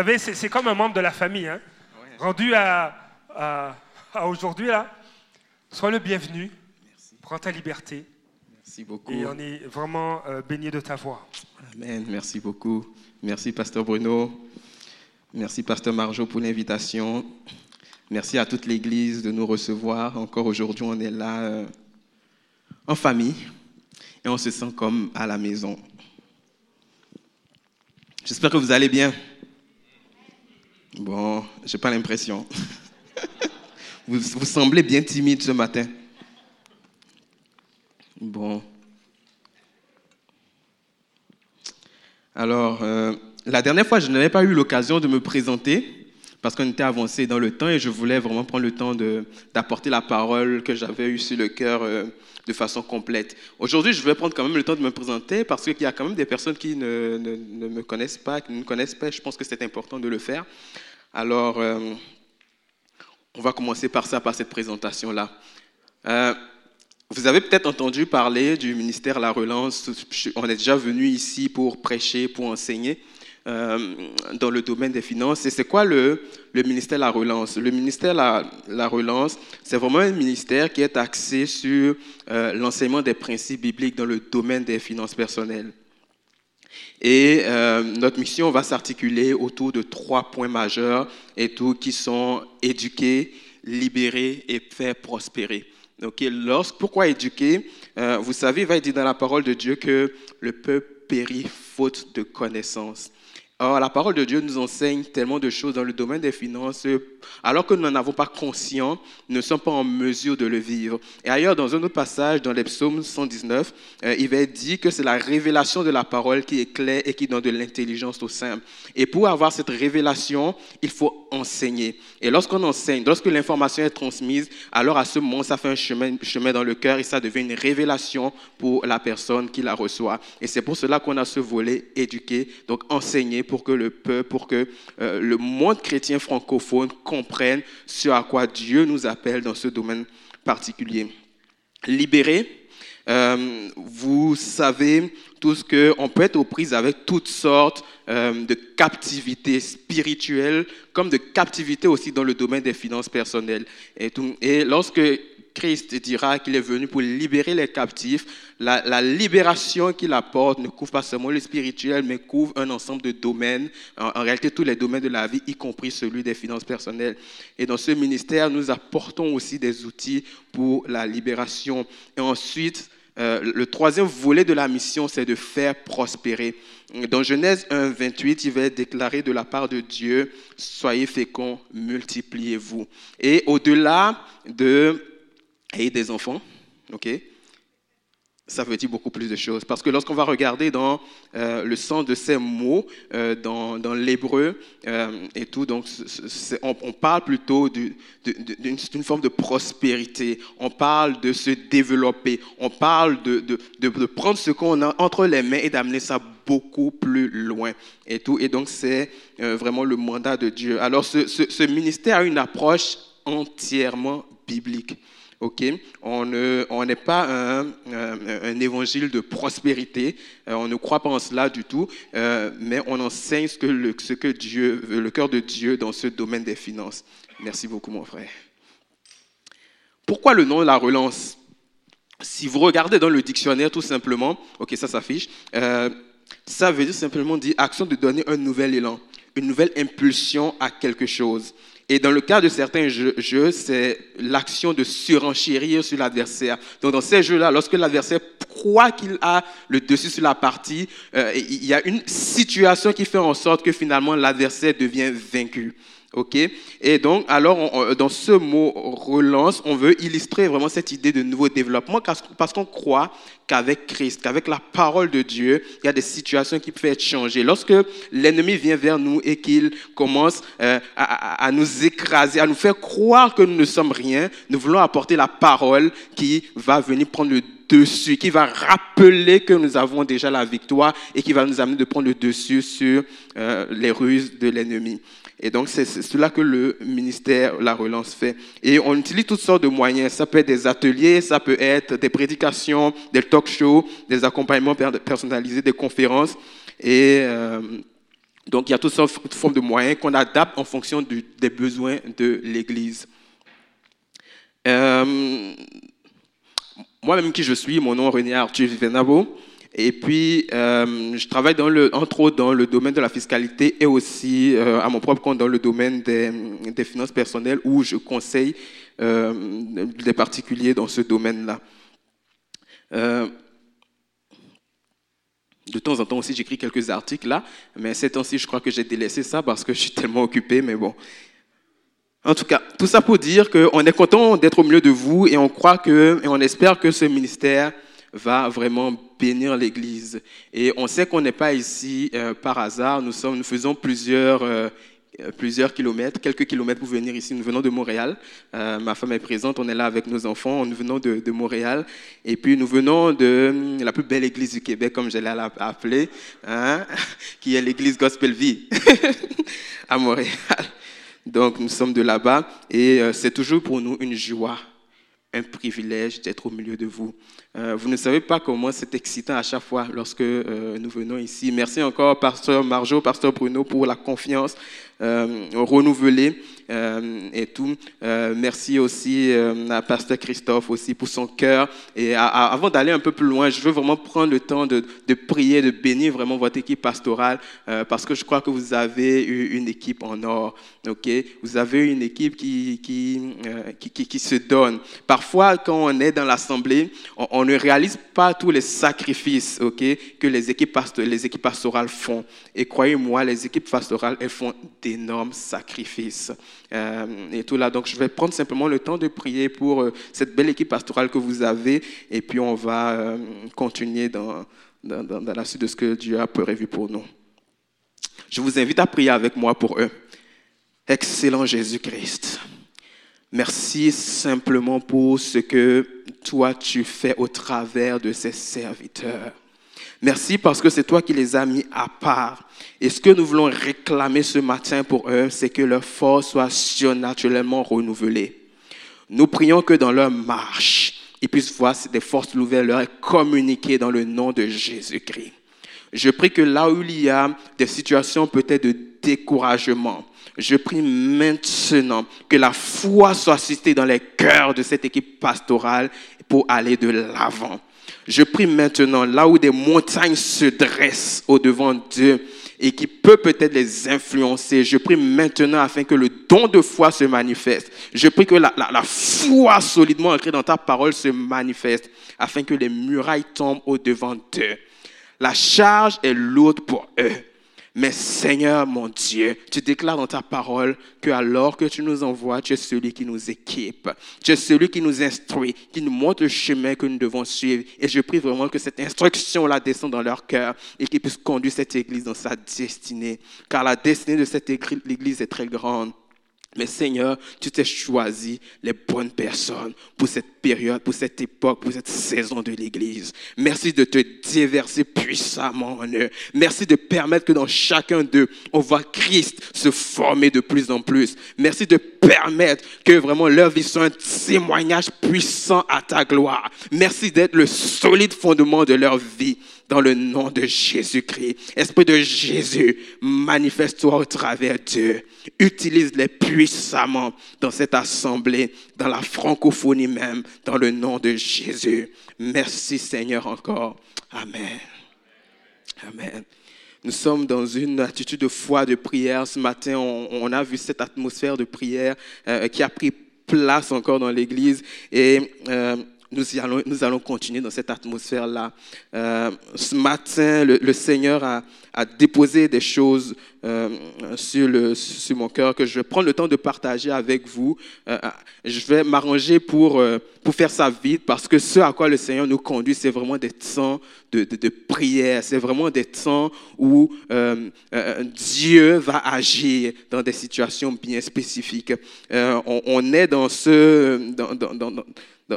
Vous savez, c'est comme un membre de la famille. Hein? Rendu à, aujourd'hui, là, sois le bienvenu. Prends ta liberté. Merci beaucoup. Et on est vraiment euh, béni de ta voix. Amen. Merci beaucoup. Merci, Pasteur Bruno. Merci, Pasteur Marjo, pour l'invitation. Merci à toute l'Église de nous recevoir. Encore aujourd'hui, on est là euh, en famille et on se sent comme à la maison. J'espère que vous allez bien. Bon, je n'ai pas l'impression. vous, vous semblez bien timide ce matin. Bon. Alors, euh, la dernière fois, je n'avais pas eu l'occasion de me présenter parce qu'on était avancé dans le temps et je voulais vraiment prendre le temps d'apporter la parole que j'avais eue sur le cœur euh, de façon complète. Aujourd'hui, je vais prendre quand même le temps de me présenter parce qu'il y a quand même des personnes qui ne, ne, me connaissent pas, qui ne me connaissent pas. Je pense que c'est important de le faire. Alors, euh, on va commencer par ça, par cette présentation-là. Euh, vous avez peut-être entendu parler du ministère La Relance. On est déjà venu ici pour prêcher, pour enseigner. Euh, dans le domaine des finances. Et c'est quoi le, ministère La Relance? Le ministère La, la Relance, c'est vraiment un ministère qui est axé sur euh, l'enseignement des principes bibliques dans le domaine des finances personnelles. Et euh, notre mission va s'articuler autour de trois points majeurs et tout qui sont éduquer, libérer et faire prospérer. Ok, lorsque, pourquoi éduquer? Vous savez, il va être dit dans la parole de Dieu que le peuple périt faute de connaissance. Or, la parole de Dieu nous enseigne tellement de choses dans le domaine des finances, alors que nous n'en avons pas conscience, nous ne sommes pas en mesure de le vivre. Et ailleurs, dans un autre passage, dans les psaumes 119, euh, il va dire que c'est la révélation de la parole qui est claire et qui donne de l'intelligence au simple. Et pour avoir cette révélation, il faut enseigner. Et lorsqu'on enseigne, lorsque l'information est transmise, alors à ce moment, ça fait un chemin, chemin dans le cœur et ça devient une révélation pour la personne qui la reçoit. Et c'est pour cela qu'on a ce volet éduquer, donc enseigner pour que le peuple, pour que euh, le monde chrétien francophone comprenne ce à quoi Dieu nous appelle dans ce domaine particulier. Libérer, euh, vous savez tous qu'on peut être aux prises avec toutes sortes euh, de captivités spirituelles, comme de captivité aussi dans le domaine des finances personnelles. Et lorsque Christ dira qu'il est venu pour libérer les captifs. La, libération qu'il apporte ne couvre pas seulement le spirituel, mais couvre un ensemble de domaines, en, réalité tous les domaines de la vie, y compris celui des finances personnelles. Et dans ce ministère, nous apportons aussi des outils pour la libération. Et ensuite, euh, le troisième volet de la mission, c'est de faire prospérer. Dans Genèse 1, 28, il va être déclaré de la part de Dieu, soyez féconds, multipliez-vous. Et au-delà de et des enfants, ok ça veut dire beaucoup plus de choses. Parce que lorsqu'on va regarder dans euh, le sens de ces mots, euh, dans, dans l'hébreu euh, et tout, donc on, parle plutôt d'une forme de prospérité. On parle de se développer. On parle de, de, de prendre ce qu'on a entre les mains et d'amener ça beaucoup plus loin et tout. Et donc c'est vraiment le mandat de Dieu. Alors ce ministère a une approche entièrement biblique. Ok, on n'est pas un, un, évangile de prospérité, euh, on ne croit pas en cela du tout, euh, mais on enseigne ce que, le, ce que Dieu, le cœur de Dieu dans ce domaine des finances. Merci beaucoup, mon frère. Pourquoi le nom de la relance? Si vous regardez dans le dictionnaire, tout simplement, ok, ça s'affiche, euh, ça veut dire simplement dire action de donner un nouvel élan, une nouvelle impulsion à quelque chose. Et dans le cas de certains jeux, c'est l'action de surenchérir sur l'adversaire. Donc dans ces jeux-là, lorsque l'adversaire croit qu'il a le dessus sur la partie, euh, il y a une situation qui fait en sorte que finalement l'adversaire devient vaincu. OK? Et donc, alors, dans ce mot relance, on veut illustrer vraiment cette idée de nouveau développement parce qu'on croit qu'avec Christ, qu'avec la parole de Dieu, il y a des situations qui peuvent être changées. Lorsque l'ennemi vient vers nous et qu'il commence euh, à, à, nous écraser, à nous faire croire que nous ne sommes rien, nous voulons apporter la parole qui va venir prendre le dessus, qui va rappeler que nous avons déjà la victoire et qui va nous amener de prendre le dessus sur euh, les ruses de l'ennemi. Et donc, c'est cela que le ministère, la relance fait. Et on utilise toutes sortes de moyens. Ça peut être des ateliers, ça peut être des prédications, des talk shows, des accompagnements personnalisés, des conférences. Et euh, Donc, il y a toutes sortes de formes de moyens qu'on adapte en fonction des besoins de l'Église. Euh, moi-même qui je suis, mon nom est René Arthur Vivenabo. Et puis, euh, je travaille entre autres dans le domaine de la fiscalité et aussi euh, à mon propre compte dans le domaine des, finances personnelles où je conseille des particuliers dans ce domaine-là. De temps en temps aussi, j'écris quelques articles là, mais ces temps-ci, je crois que j'ai délaissé ça parce que je suis tellement occupé, mais bon. En tout cas, tout ça pour dire qu'on est content d'être au milieu de vous et on croit que, et on espère que ce ministère va vraiment bénir l'Église. Et on sait qu'on n'est pas ici euh, par hasard. Nous, sommes, nous faisons plusieurs euh, euh, plusieurs kilomètres, quelques kilomètres pour venir ici. Nous venons de Montréal. Ma femme est présente, on est là avec nos enfants. Nous venons de, Montréal. Et puis nous venons de hum, la plus belle église du Québec, comme je l'ai appelée, hein, qui est l'église Gospel Vie à Montréal. Donc nous sommes de là-bas et c'est toujours pour nous une joie, un privilège d'être au milieu de vous. vous ne savez pas comment c'est excitant à chaque fois lorsque nous venons ici. Merci encore, Pasteur Marjo, Pasteur Bruno, pour la confiance euh, renouvelé euh, et tout. Euh, merci aussi à Pasteur Christophe aussi pour son cœur. Et avant d'aller un peu plus loin, je veux vraiment prendre le temps de, prier, de bénir vraiment votre équipe pastorale parce que je crois que vous avez une équipe en or. Ok, vous avez une équipe qui qui, qui, qui, se donne. Parfois, quand on est dans l'assemblée, on, ne réalise pas tous les sacrifices, ok, que les équipes, les équipes pastorales font. Et croyez-moi, les équipes pastorales, elles font des énorme sacrifice. Euh, et tout là. Donc, je vais prendre simplement le temps de prier pour euh, cette belle équipe pastorale que vous avez, et puis on va euh, continuer dans, dans, la suite de ce que Dieu a prévu pour nous. Je vous invite à prier avec moi pour eux. Excellent Jésus-Christ. Merci simplement pour ce que toi tu fais au travers de ces serviteurs. Merci parce que c'est toi qui les as mis à part. Et ce que nous voulons réclamer ce matin pour eux, c'est que leur force soit surnaturellement renouvelée. Nous prions que dans leur marche, ils puissent voir des forces nouvelles leur communiquer dans le nom de Jésus-Christ. Je prie que là où il y a des situations peut-être de découragement, je prie maintenant que la foi soit suscitée dans les cœurs de cette équipe pastorale pour aller de l'avant. Je prie maintenant, là où des montagnes se dressent au-devant d'eux et qui peut peut-être les influencer, je prie maintenant afin que le don de foi se manifeste. Je prie que la, foi solidement ancrée dans ta parole se manifeste afin que les murailles tombent au-devant d'eux. La charge est lourde pour eux. Mais Seigneur mon Dieu, tu déclares dans ta parole que alors que tu nous envoies, tu es celui qui nous équipe, tu es celui qui nous instruit, qui nous montre le chemin que nous devons suivre. Et je prie vraiment que cette instruction-là descende dans leur cœur et qu'ils puissent conduire cette Église dans sa destinée. Car la destinée de cette Église est très grande. Mais Seigneur, tu t'es choisi les bonnes personnes pour cette période, pour cette époque, pour cette saison de l'Église. Merci de te déverser puissamment en eux. Merci de permettre que dans chacun d'eux, on voit Christ se former de plus en plus. Merci de permettre que vraiment leur vie soit un témoignage puissant à ta gloire. Merci d'être le solide fondement de leur vie dans le nom de Jésus-Christ. Esprit de Jésus, manifeste-toi au travers d'eux. Utilise-les puissamment dans cette assemblée, dans la francophonie même, dans le nom de Jésus. Merci Seigneur encore. Amen. Amen. Nous sommes dans une attitude de foi, de prière. Ce matin, on, a vu cette atmosphère de prière euh, qui a pris place encore dans l'Église. Et euh, nous, allons, nous allons continuer dans cette atmosphère-là. Euh, ce matin, le, Seigneur a, déposé des choses euh, sur, mon cœur que je vais prendre le temps de partager avec vous. Euh, je vais m'arranger pour, pour faire ça vite parce que ce à quoi le Seigneur nous conduit, c'est vraiment des temps de, prière. C'est vraiment des temps où Dieu va agir dans des situations bien spécifiques. On, est dans ce...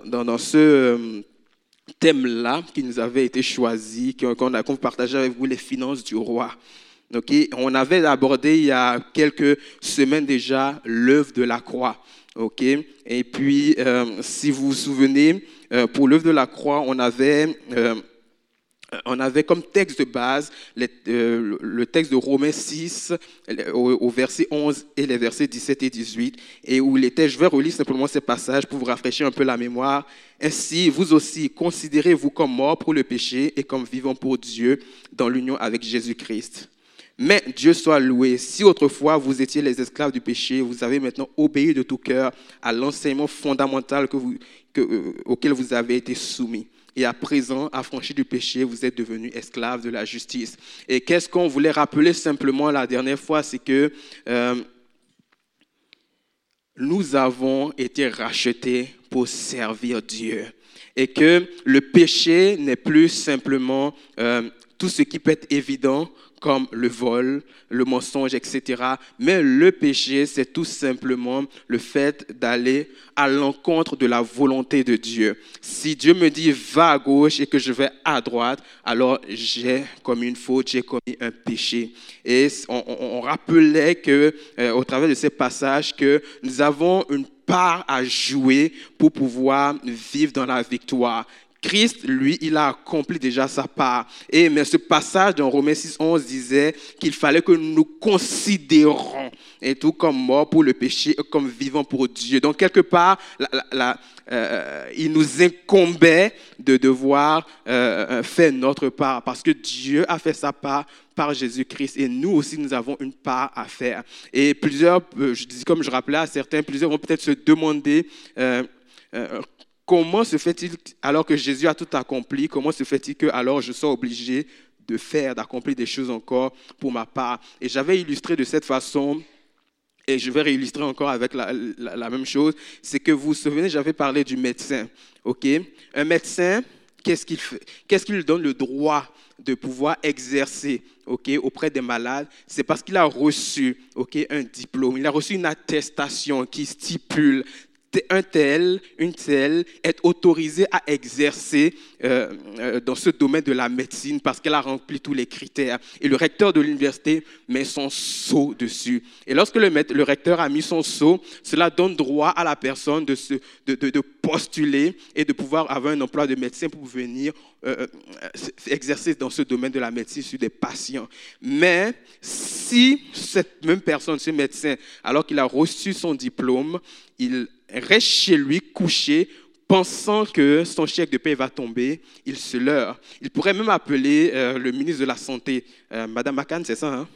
dans, ce euh, thème-là qui nous avait été choisi, qu'on a partagé avec vous, les finances du roi. On avait abordé il y a quelques semaines déjà l'œuvre de la croix. Et puis, euh, si vous vous souvenez, euh, pour l'œuvre de la croix, on avait on avait comme texte de base euh, le texte de Romains 6 au, verset 11 et les versets 17 et 18, et où il était, je vais relire simplement ces passages pour vous rafraîchir un peu la mémoire. Ainsi, vous aussi, considérez-vous comme morts pour le péché et comme vivants pour Dieu dans l'union avec Jésus-Christ. Mais Dieu soit loué. Si autrefois vous étiez les esclaves du péché, vous avez maintenant obéi de tout cœur à l'enseignement fondamental euh, auquel vous avez été soumis et à présent, affranchi du péché, vous êtes devenu esclave de la justice. Et qu'est-ce qu'on voulait rappeler simplement la dernière fois, c'est que euh, nous avons été rachetés pour servir Dieu. Et que le péché n'est plus simplement euh, tout ce qui peut être évident comme le vol, le mensonge, etc. Mais le péché, c'est tout simplement le fait d'aller à l'encontre de la volonté de Dieu. Si Dieu me dit va à gauche et que je vais à droite, alors j'ai commis une faute, j'ai commis un péché. Et on, rappelait que, euh, au travers de ces passages, que nous avons une part à jouer pour pouvoir vivre dans la victoire. Christ, lui, il a accompli déjà sa part. Et mais ce passage dans Romains 6, 11 disait qu'il fallait que nous considérons et tout comme mort pour le péché, comme vivant pour Dieu. Donc quelque part, euh, il nous incombait de devoir euh, faire notre part parce que Dieu a fait sa part par Jésus-Christ et nous aussi nous avons une part à faire. Et plusieurs, euh, comme je rappelais à certains, plusieurs vont peut-être se demander Comment se fait-il, alors que Jésus a tout accompli, comment se fait-il que alors je sois obligé de faire, d'accomplir des choses encore pour ma part? Et j'avais illustré de cette façon, et je vais réillustrer encore avec la, même chose, c'est que vous vous souvenez, j'avais parlé du médecin. ok? Un médecin, qu'est-ce qu'il fait? Qu'est-ce donne le droit de pouvoir exercer ok, auprès des malades, c'est parce qu'il a reçu un diplôme, il a reçu une attestation qui stipule un tel, une telle est autorisée à exercer euh, euh, dans ce domaine de la médecine parce qu'elle a rempli tous les critères. Et le recteur de l'université met son sceau dessus. Et lorsque le, recteur a mis son sceau, cela donne droit à la personne de, postuler et de pouvoir avoir un emploi de médecin pour venir euh, exercer dans ce domaine de la médecine sur des patients. Mais si cette même personne, ce médecin, alors qu'il a reçu son diplôme, il reste chez lui couché pensant que son chèque de paie va tomber, il se leurre. Il pourrait même appeler euh, le ministre de la Santé, euh, Madame Macan, c'est ça, hein?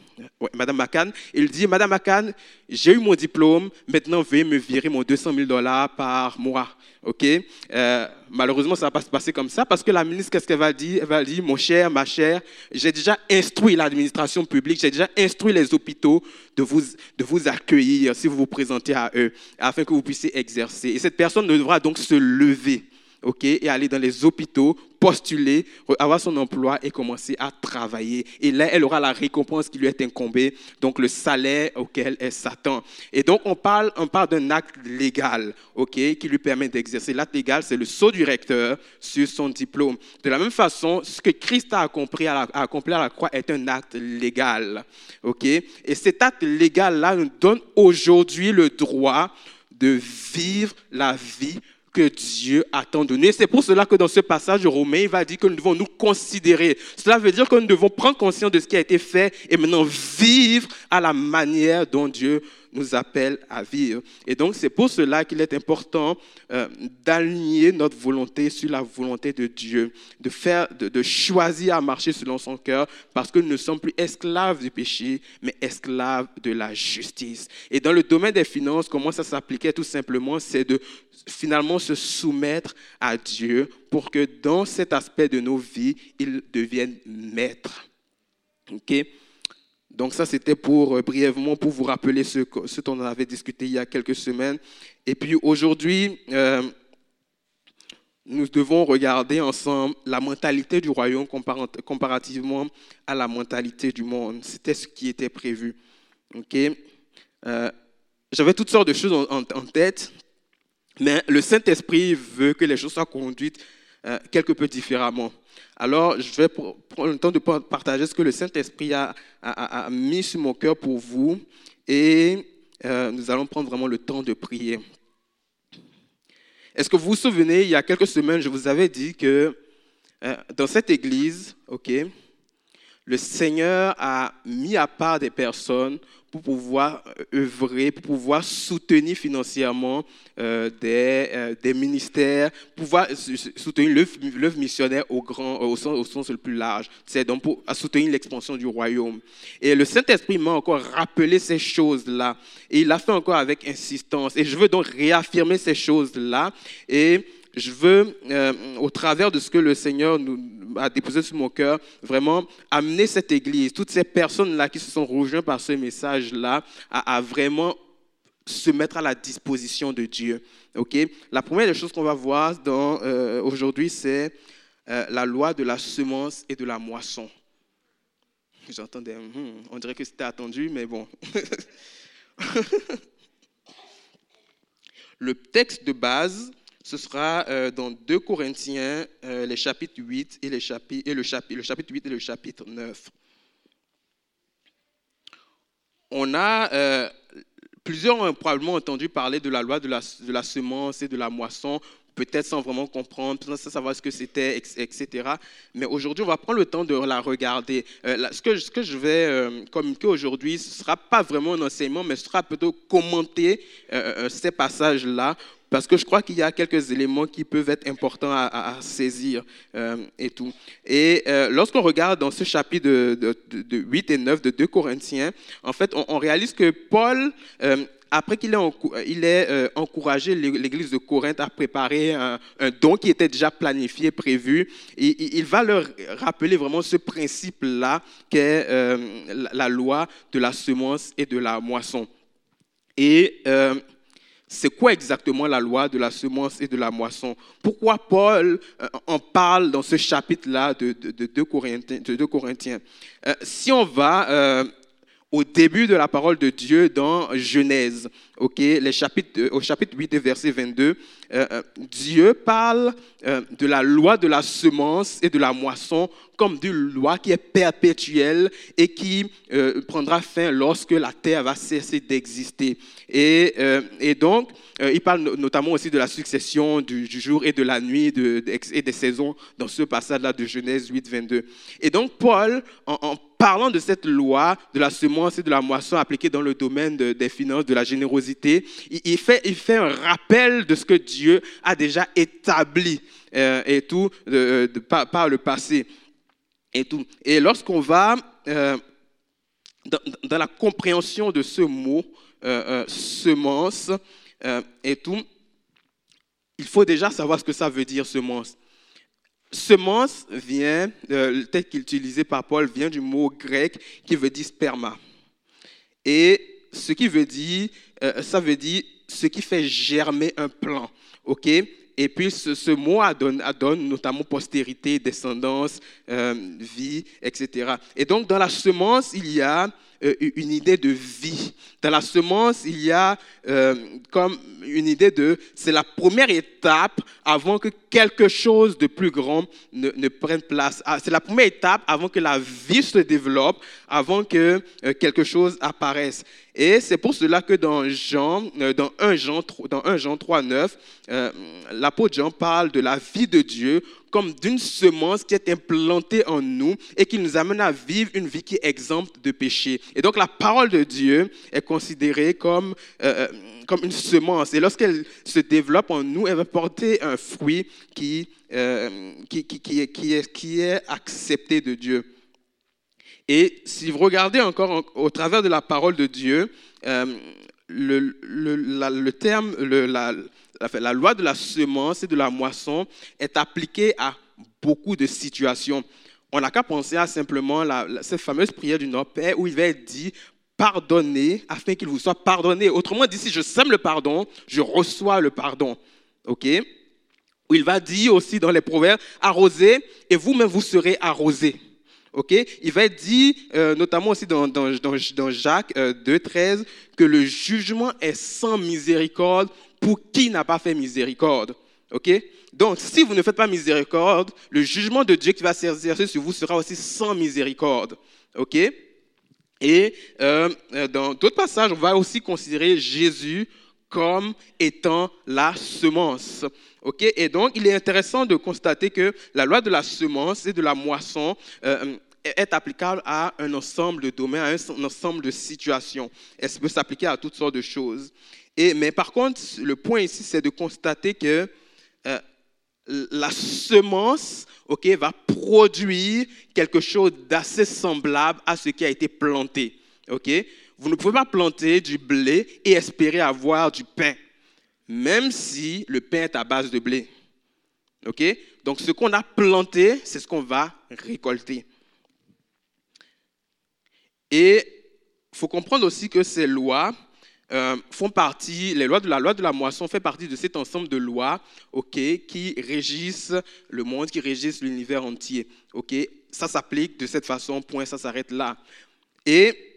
Madame Macan. Il dit, Madame Macan, j'ai eu mon diplôme, maintenant veuillez me virer mon 200 000 dollars par mois. OK? Euh, Malheureusement, ça ne va pas se passer comme ça parce que la ministre, qu'est-ce qu'elle va dire? Elle va dire, mon cher, ma chère, j'ai déjà instruit l'administration publique, j'ai déjà instruit les hôpitaux de vous, de vous accueillir si vous vous présentez à eux afin que vous puissiez exercer. Et cette personne devra donc se lever ok, et aller dans les hôpitaux, postuler, avoir son emploi et commencer à travailler. Et là, elle aura la récompense qui lui est incombée, donc le salaire auquel elle s'attend. Et donc, on parle, on parle d'un acte légal, ok, qui lui permet d'exercer. L'acte légal, c'est le saut du recteur sur son diplôme. De la même façon, ce que Christ a accompli à la, à la croix est un acte légal, ok. Et cet acte légal-là nous donne aujourd'hui le droit de vivre la vie que Dieu a tant donné. C'est pour cela que dans ce passage Romain, il va dire que nous devons nous considérer. Cela veut dire que nous devons prendre conscience de ce qui a été fait et maintenant vivre à la manière dont Dieu nous appelle à vivre. Et donc, c'est pour cela qu'il est important euh, d'aligner notre volonté sur la volonté de Dieu, de, faire, de, de, choisir à marcher selon son cœur, parce que nous ne sommes plus esclaves du péché, mais esclaves de la justice. Et dans le domaine des finances, comment ça s'appliquait tout simplement, c'est de finalement se soumettre à Dieu pour que dans cet aspect de nos vies, il devienne maître. OK? Donc ça, c'était pour euh, brièvement pour vous rappeler ce, ce dont on avait discuté il y a quelques semaines. Et puis aujourd'hui, euh, nous devons regarder ensemble la mentalité du royaume comparativement à la mentalité du monde. C'était ce qui était prévu. Ok? Euh, j'avais toutes sortes de choses en, tête, mais le Saint-Esprit veut que les choses soient conduites quelque peu différemment. Alors, je vais prendre le temps de partager ce que le Saint-Esprit a, mis sur mon cœur pour vous et euh, nous allons prendre vraiment le temps de prier. Est-ce que vous vous souvenez, il y a quelques semaines, je vous avais dit que euh, dans cette église, ok, le Seigneur a mis à part des personnes pour pouvoir euh, œuvrer, pour pouvoir soutenir financièrement euh, des, euh, des, ministères, pouvoir soutenir l'œuvre missionnaire au, grand, au, sens, le plus large, c'est donc pour soutenir l'expansion du royaume. Et le Saint-Esprit m'a encore rappelé ces choses-là, et il l'a fait encore avec insistance. Et je veux donc réaffirmer ces choses-là, et je veux, au travers de ce que le Seigneur nous a déposé sur mon cœur, vraiment amener cette Église, toutes ces personnes-là qui se sont rejointes par ce message-là, à, vraiment se mettre à la disposition de Dieu. Ok? La première des choses qu'on va voir euh, aujourd'hui, c'est euh, la loi de la semence et de la moisson. J'entendais, hmm, on dirait que c'était attendu, mais bon. Le texte de base, ce sera euh, dans 2 Corinthiens, euh, les chapitres 8 et, le, chapitre, le chapitre 8 et le chapitre 9. On a, euh, plusieurs ont probablement entendu parler de la loi de la, semence et de la moisson, peut-être sans vraiment comprendre, sans savoir ce que c'était, etc. Mais aujourd'hui, on va prendre le temps de la regarder. ce, que, ce, que, je vais communiquer aujourd'hui, ce ne sera pas vraiment un enseignement, mais ce sera plutôt commenter ces passages-là parce que je crois qu'il y a quelques éléments qui peuvent être importants à, saisir euh, et tout. Et euh, lorsqu'on regarde dans ce chapitre de, 8 et 9 de 2 Corinthiens, en fait, on, réalise que Paul, euh, après qu'il ait, encouragé l'église de Corinthe à préparer un, don qui était déjà planifié, prévu, il, va leur rappeler vraiment ce principe-là qu'est la loi de la semence et de la moisson. Et c'est quoi exactement la loi de la semence et de la moisson? Pourquoi Paul euh, en parle dans ce chapitre-là de, 2 Corinthiens, euh, Si on va euh, au début de la parole de Dieu dans Genèse, chapitres, au chapitre 8 verset 22, Dieu parle de la loi de la semence et de la moisson comme d'une loi qui est perpétuelle et qui euh, prendra fin lorsque la terre va cesser d'exister. Et, euh, donc, euh, il parle notamment aussi de la succession du, jour et de la nuit et des saisons dans ce passage-là de Genèse 8, 22. Et donc, Paul, en, parlant de cette loi de la semence et de la moisson appliquée dans le domaine des finances, de la générosité, il, fait, un rappel de ce que Dieu a déjà établi et tout par le passé et tout. Et lorsqu'on va euh, dans, la compréhension de ce mot, euh, euh, semence et tout, il faut déjà savoir ce que ça veut dire semence. Semence vient, tel qu'utilisé par Paul, vient du mot grec qui veut dire sperma. Et ce qui veut dire, ça veut dire ce qui fait germer un plant. ok? Et puis ce, mot adonne, notamment postérité, descendance, euh, vie, etc. Et donc dans la semence, il y a euh, une idée de vie. Dans la semence, il y a euh, comme une idée de, c'est la première étape avant que quelque chose de plus grand ne, ne prenne place. Ah, c'est la première étape avant que la vie se développe, avant que quelque chose apparaisse. Et c'est pour cela que dans Jean, dans 1 Jean, dans 1 Jean 3, 9, l'apôtre Jean parle de la vie de Dieu comme d'une semence qui est implantée en nous et qui nous amène à vivre une vie qui est exempte de péché. Et donc la parole de Dieu est considérée comme, euh, euh, comme une semence. Et lorsqu'elle se développe en nous, elle va porter un fruit qui, euh, qui, qui, qui, est, qui est accepté de Dieu. Et si vous regardez encore au travers de la parole de Dieu, le, le, terme, la, loi de la semence et de la moisson est appliquée à beaucoup de situations. On n'a qu'à penser à simplement cette fameuse prière du Nord Père où il va être dit pardonnez afin qu'il vous soit pardonné. Autrement dit, si je sème le pardon, je reçois le pardon. OK? Il va dire aussi dans les proverbes arrosez et vous-même vous serez arrosés. OK? Il va être dit, euh, notamment aussi dans, dans, dans, Jacques 2, 13, que le jugement est sans miséricorde pour qui n'a pas fait miséricorde. OK? Donc, si vous ne faites pas miséricorde, le jugement de Dieu qui va s'exercer sur vous sera aussi sans miséricorde. OK? Et euh, dans d'autres passages, on va aussi considérer Jésus comme étant la semence. Ok, et donc, il est intéressant de constater que la loi de la semence et de la moisson euh, est applicable à un ensemble de domaines, à un ensemble de situations. Elle peut s'appliquer à toutes sortes de choses. Et, mais par contre, le point ici, c'est de constater que euh, la semence ok, va produire quelque chose d'assez semblable à ce qui a été planté. ok? Vous ne pouvez pas planter du blé et espérer avoir du pain, même si le pain est à base de blé. ok? Donc ce qu'on a planté, c'est ce qu'on va récolter. Et il faut comprendre aussi que ces lois euh, font partie, les lois de la loi de la moisson font partie de cet ensemble de lois ok, qui régissent le monde, qui régissent l'univers entier. ok? Ça s'applique de cette façon, point, ça s'arrête là. Et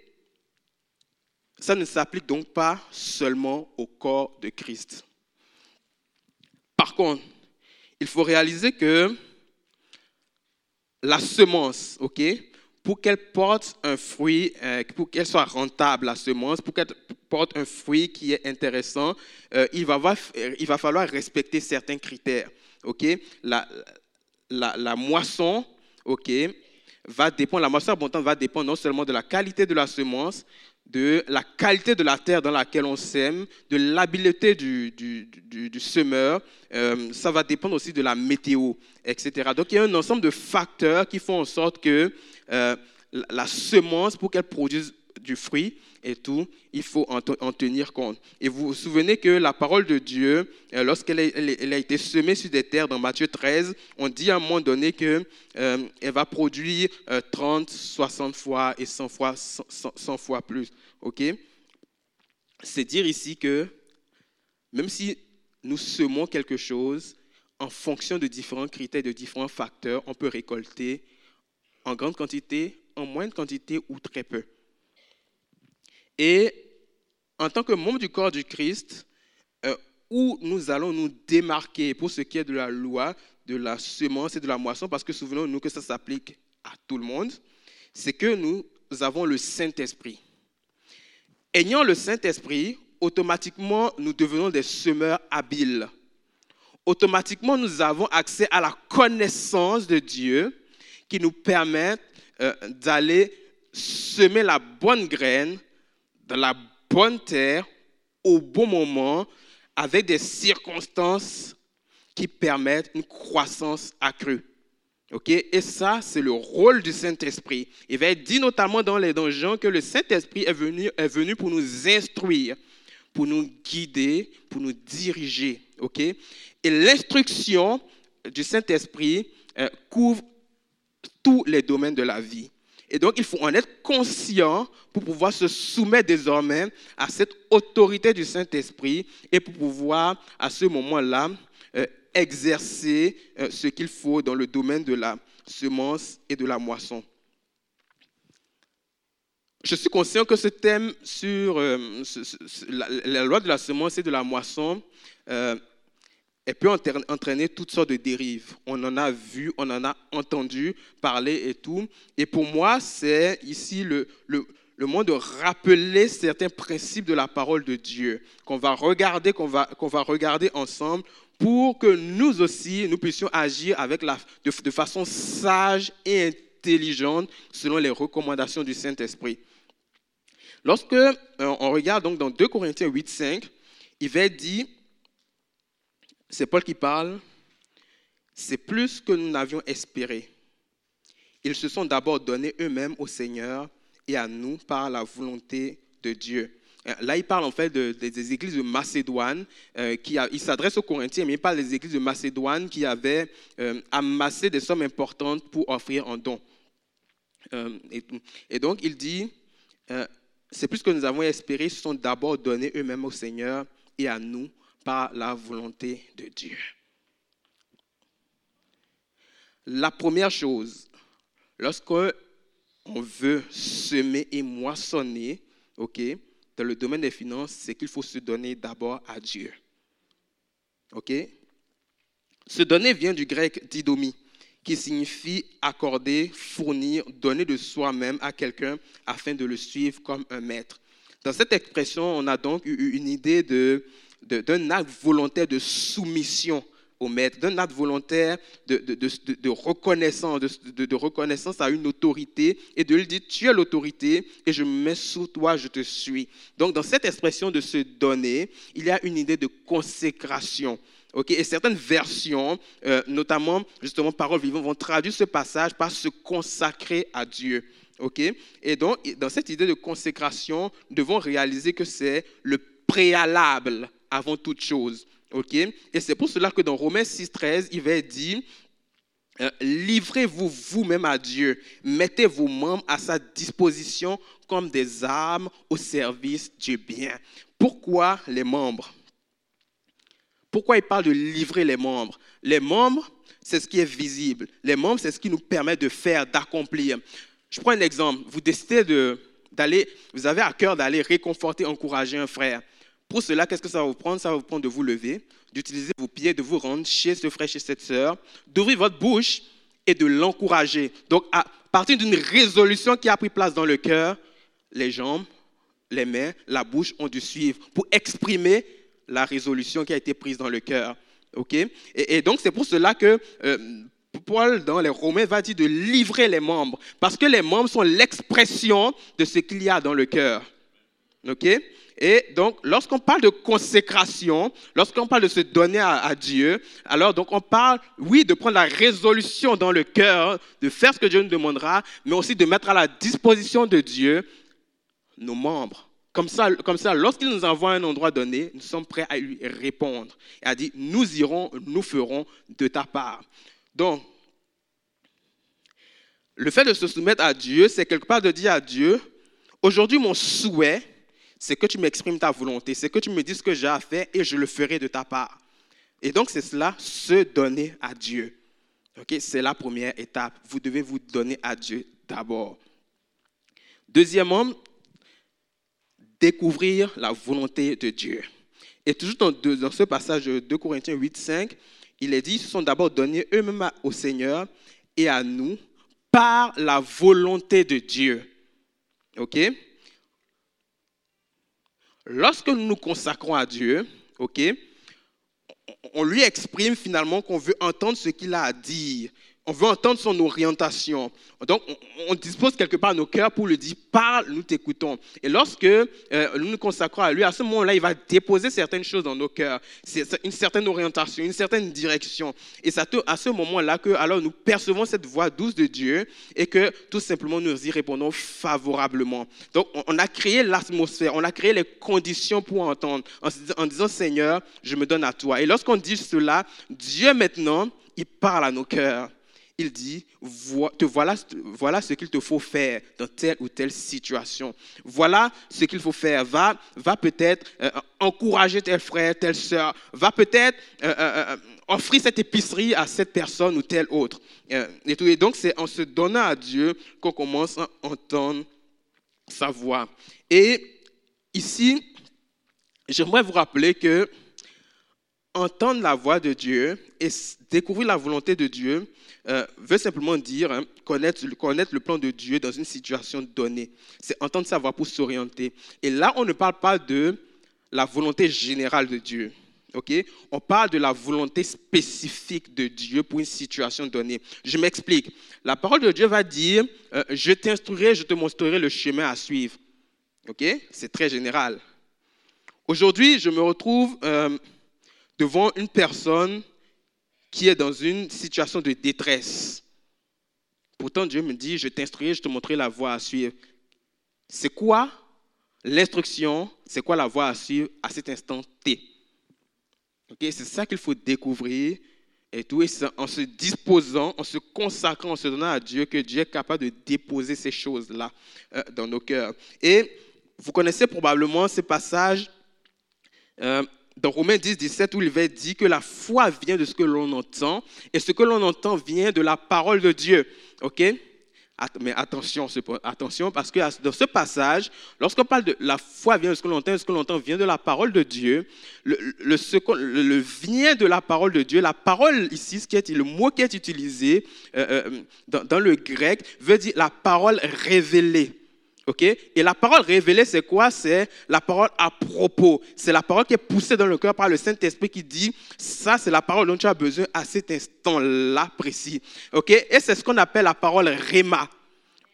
ça ne s'applique donc pas seulement au corps de Christ. Par contre, il faut réaliser que la semence, ok, pour qu'elle porte un fruit, euh, pour qu'elle soit rentable, la semence, pour qu'elle porte un fruit qui est intéressant, euh, il, va, falloir respecter certains critères. ok la, moisson ok, va dépendre, la moisson abondante va dépendre non seulement de la qualité de la semence, de la qualité de la terre dans laquelle on sème, de l'habileté du, du, semeur. Euh, ça va dépendre aussi de la météo, etc. Donc il y a un ensemble de facteurs qui font en sorte que euh, la semence, pour qu'elle produise du fruit et tout, il faut en, tenir compte. Et vous vous souvenez que la parole de Dieu, euh, lorsqu'elle a, été semée sur des terres dans Matthieu 13, on dit à un moment donné qu'elle euh, va produire 30, 60 fois et 100 fois, 100, fois plus. OK? C'est dire ici que même si nous semons quelque chose, en fonction de différents critères, de différents facteurs, on peut récolter en grande quantité, en moindre quantité ou très peu. Et en tant que membre du corps du Christ, euh, où nous allons nous démarquer pour ce qui est de la loi, de la semence et de la moisson, parce que souvenons-nous que ça s'applique à tout le monde, c'est que nous avons le Saint-Esprit. Ayant le Saint-Esprit, automatiquement, nous devenons des semeurs habiles. Automatiquement, nous avons accès à la connaissance de Dieu qui nous permettent euh, d'aller semer la bonne graine dans la bonne terre au bon moment avec des circonstances qui permettent une croissance accrue. ok? Et ça, c'est le rôle du Saint-Esprit. Il va être dit notamment dans les donjons que le Saint-Esprit est venu, est venu pour nous instruire, pour nous guider, pour nous diriger. ok? Et l'instruction du Saint-Esprit euh, couvre tous les domaines de la vie. Et donc, il faut en être conscient pour pouvoir se soumettre désormais à cette autorité du Saint-Esprit et pour pouvoir, à ce moment-là, euh, exercer euh, ce qu'il faut dans le domaine de la semence et de la moisson. Je suis conscient que ce thème sur euh, la, loi de la semence et de la moisson elle peut entraîner toutes sortes de dérives. On en a vu, on en a entendu parler et tout. Et pour moi, c'est ici le, le, le moment de rappeler certains principes de la parole de Dieu qu'on va regarder, qu'on va, qu'on va regarder ensemble pour que nous aussi, nous puissions agir avec de, de façon sage et intelligente selon les recommandations du Saint-Esprit. Lorsque euh, on regarde donc dans 2 Corinthiens 8, 5, il va dit c'est Paul qui parle, c'est plus que nous n'avions espéré. Ils se sont d'abord donnés eux-mêmes au Seigneur et à nous par la volonté de Dieu. Euh, là, il parle en fait des églises de Macédoine. Euh, qui il s'adresse aux Corinthiens, mais il parle des églises de Macédoine qui avaient euh, amassé des sommes importantes pour offrir un don. Et, et, donc, il dit, c'est plus que nous avons espéré, ils se sont d'abord donnés eux-mêmes au Seigneur et à nous par la volonté de Dieu. La première chose, lorsqu'on veut semer et moissonner, ok, dans le domaine des finances, c'est qu'il faut se donner d'abord à Dieu. Ok? Se donner vient du grec didomi, qui signifie accorder, fournir, donner de soi-même à quelqu'un afin de le suivre comme un maître. Dans cette expression, on a donc eu une idée d'un acte volontaire de soumission au maître, d'un acte volontaire de, reconnaissance, de, reconnaissance à une autorité et de lui dire, tu es l'autorité et je me mets sous toi, je te suis. Donc dans cette expression de se donner, il y a une idée de consécration. Et certaines versions, euh, notamment justement Parole vivante, vont traduire ce passage par se consacrer à Dieu. Et donc, dans cette idée de consécration, nous devons réaliser que c'est le préalable avant toute chose. Et c'est pour cela que dans Romains 6, 13, il va dire euh, Livrez-vous vous-même à Dieu, mettez vos membres à sa disposition comme des armes au service du bien. Pourquoi les membres? Pourquoi il parle de livrer les membres? Les membres, c'est ce qui est visible. Les membres, c'est ce qui nous permet de faire, d'accomplir. Je prends un exemple. Vous décidez d'aller, vous avez à cœur d'aller réconforter, encourager un frère. Pour cela, qu'est-ce que ça va vous prendre? Ça va vous prendre de vous lever, d'utiliser vos pieds, de vous rendre chez ce frère, chez cette sœur, d'ouvrir votre bouche et de l'encourager. Donc, à partir d'une résolution qui a pris place dans le cœur, les jambes, les mains, la bouche ont dû suivre pour exprimer la résolution qui a été prise dans le cœur. OK? Et, donc, c'est pour cela que euh, Paul, dans les Romains, va dire de livrer les membres, parce que les membres sont l'expression de ce qu'il y a dans le cœur. OK? Et donc, lorsqu'on parle de consécration, lorsqu'on parle de se donner à, Dieu, alors donc on parle, oui, de prendre la résolution dans le cœur, de faire ce que Dieu nous demandera, mais aussi de mettre à la disposition de Dieu nos membres. Comme ça, comme ça lorsqu'il nous envoie à un endroit donné, nous sommes prêts à lui répondre. Et a dit, nous irons, nous ferons de ta part. Donc, le fait de se soumettre à Dieu, c'est quelque part de dire à Dieu, aujourd'hui mon souhait, c'est que tu m'exprimes ta volonté, c'est que tu me dis ce que j'ai à faire et je le ferai de ta part. Et donc c'est cela, se donner à Dieu. c'est la première étape. Vous devez vous donner à Dieu d'abord. Deuxièmement, découvrir la volonté de Dieu. Et toujours dans, dans ce passage de 2 Corinthiens 8, 5, il est dit, ils se sont d'abord donnés eux-mêmes au Seigneur et à nous par la volonté de Dieu. OK? Lorsque nous nous consacrons à Dieu, on lui exprime finalement qu'on veut entendre ce qu'il a à dire on veut entendre son orientation. Donc, on, dispose quelque part nos cœurs pour lui dire, parle, nous t'écoutons. Et lorsque euh, nous nous consacrons à lui, à ce moment-là, il va déposer certaines choses dans nos cœurs, une certaine orientation, une certaine direction. Et c'est à ce moment-là que alors nous percevons cette voix douce de Dieu et que tout simplement nous y répondons favorablement. Donc, on, a créé l'atmosphère, on a créé les conditions pour entendre en, en disant, Seigneur, je me donne à toi. Et lorsqu'on dit cela, Dieu maintenant, il parle à nos cœurs il dit, voilà, voilà ce qu'il te faut faire dans telle ou telle situation. Voilà ce qu'il faut faire. Va, va peut-être euh, encourager tel frère, telle sœur. Va peut-être euh, euh, offrir cette épicerie à cette personne ou telle autre. et, tout. et donc, c'est en se donnant à Dieu qu'on commence à entendre sa voix. Et ici, j'aimerais vous rappeler que entendre la voix de Dieu et découvrir la volonté de Dieu euh, veut simplement dire hein, connaître, connaître le plan de Dieu dans une situation donnée. C'est entendre sa voix pour s'orienter. Et là, on ne parle pas de la volonté générale de Dieu. ok? On parle de la volonté spécifique de Dieu pour une situation donnée. Je m'explique. La parole de Dieu va dire, euh, je t'instruirai, je te montrerai le chemin à suivre. ok? C'est très général. Aujourd'hui, je me retrouve euh, devant une personne qui est dans une situation de détresse. Pourtant, Dieu me dit, je t'instruirai, je te montrerai la voie à suivre. C'est quoi l'instruction? C'est quoi la voie à suivre à cet instant T? C'est ça qu'il faut découvrir et tout, et en se disposant, en se consacrant, en se donnant à Dieu, que Dieu est capable de déposer ces choses-là euh, dans nos cœurs. Et vous connaissez probablement ce passage euh, dans Romains 10, 17, où il va dire que la foi vient de ce que l'on entend, et ce que l'on entend vient de la parole de Dieu. OK? Mais attention, attention, parce que dans ce passage, lorsqu'on parle de la foi vient de ce que l'on entend, ce que l'on entend vient de la parole de Dieu, le, le, vient de la parole de Dieu, la parole ici, ce qui est, le mot qui est utilisé euh, euh, dans, le grec, veut dire la parole révélée. OK? Et la parole révélée, c'est quoi? C'est la parole à propos. C'est la parole qui est poussée dans le cœur par le Saint-Esprit qui dit, ça, c'est la parole dont tu as besoin à cet instant-là précis. OK? Et c'est ce qu'on appelle la parole réma.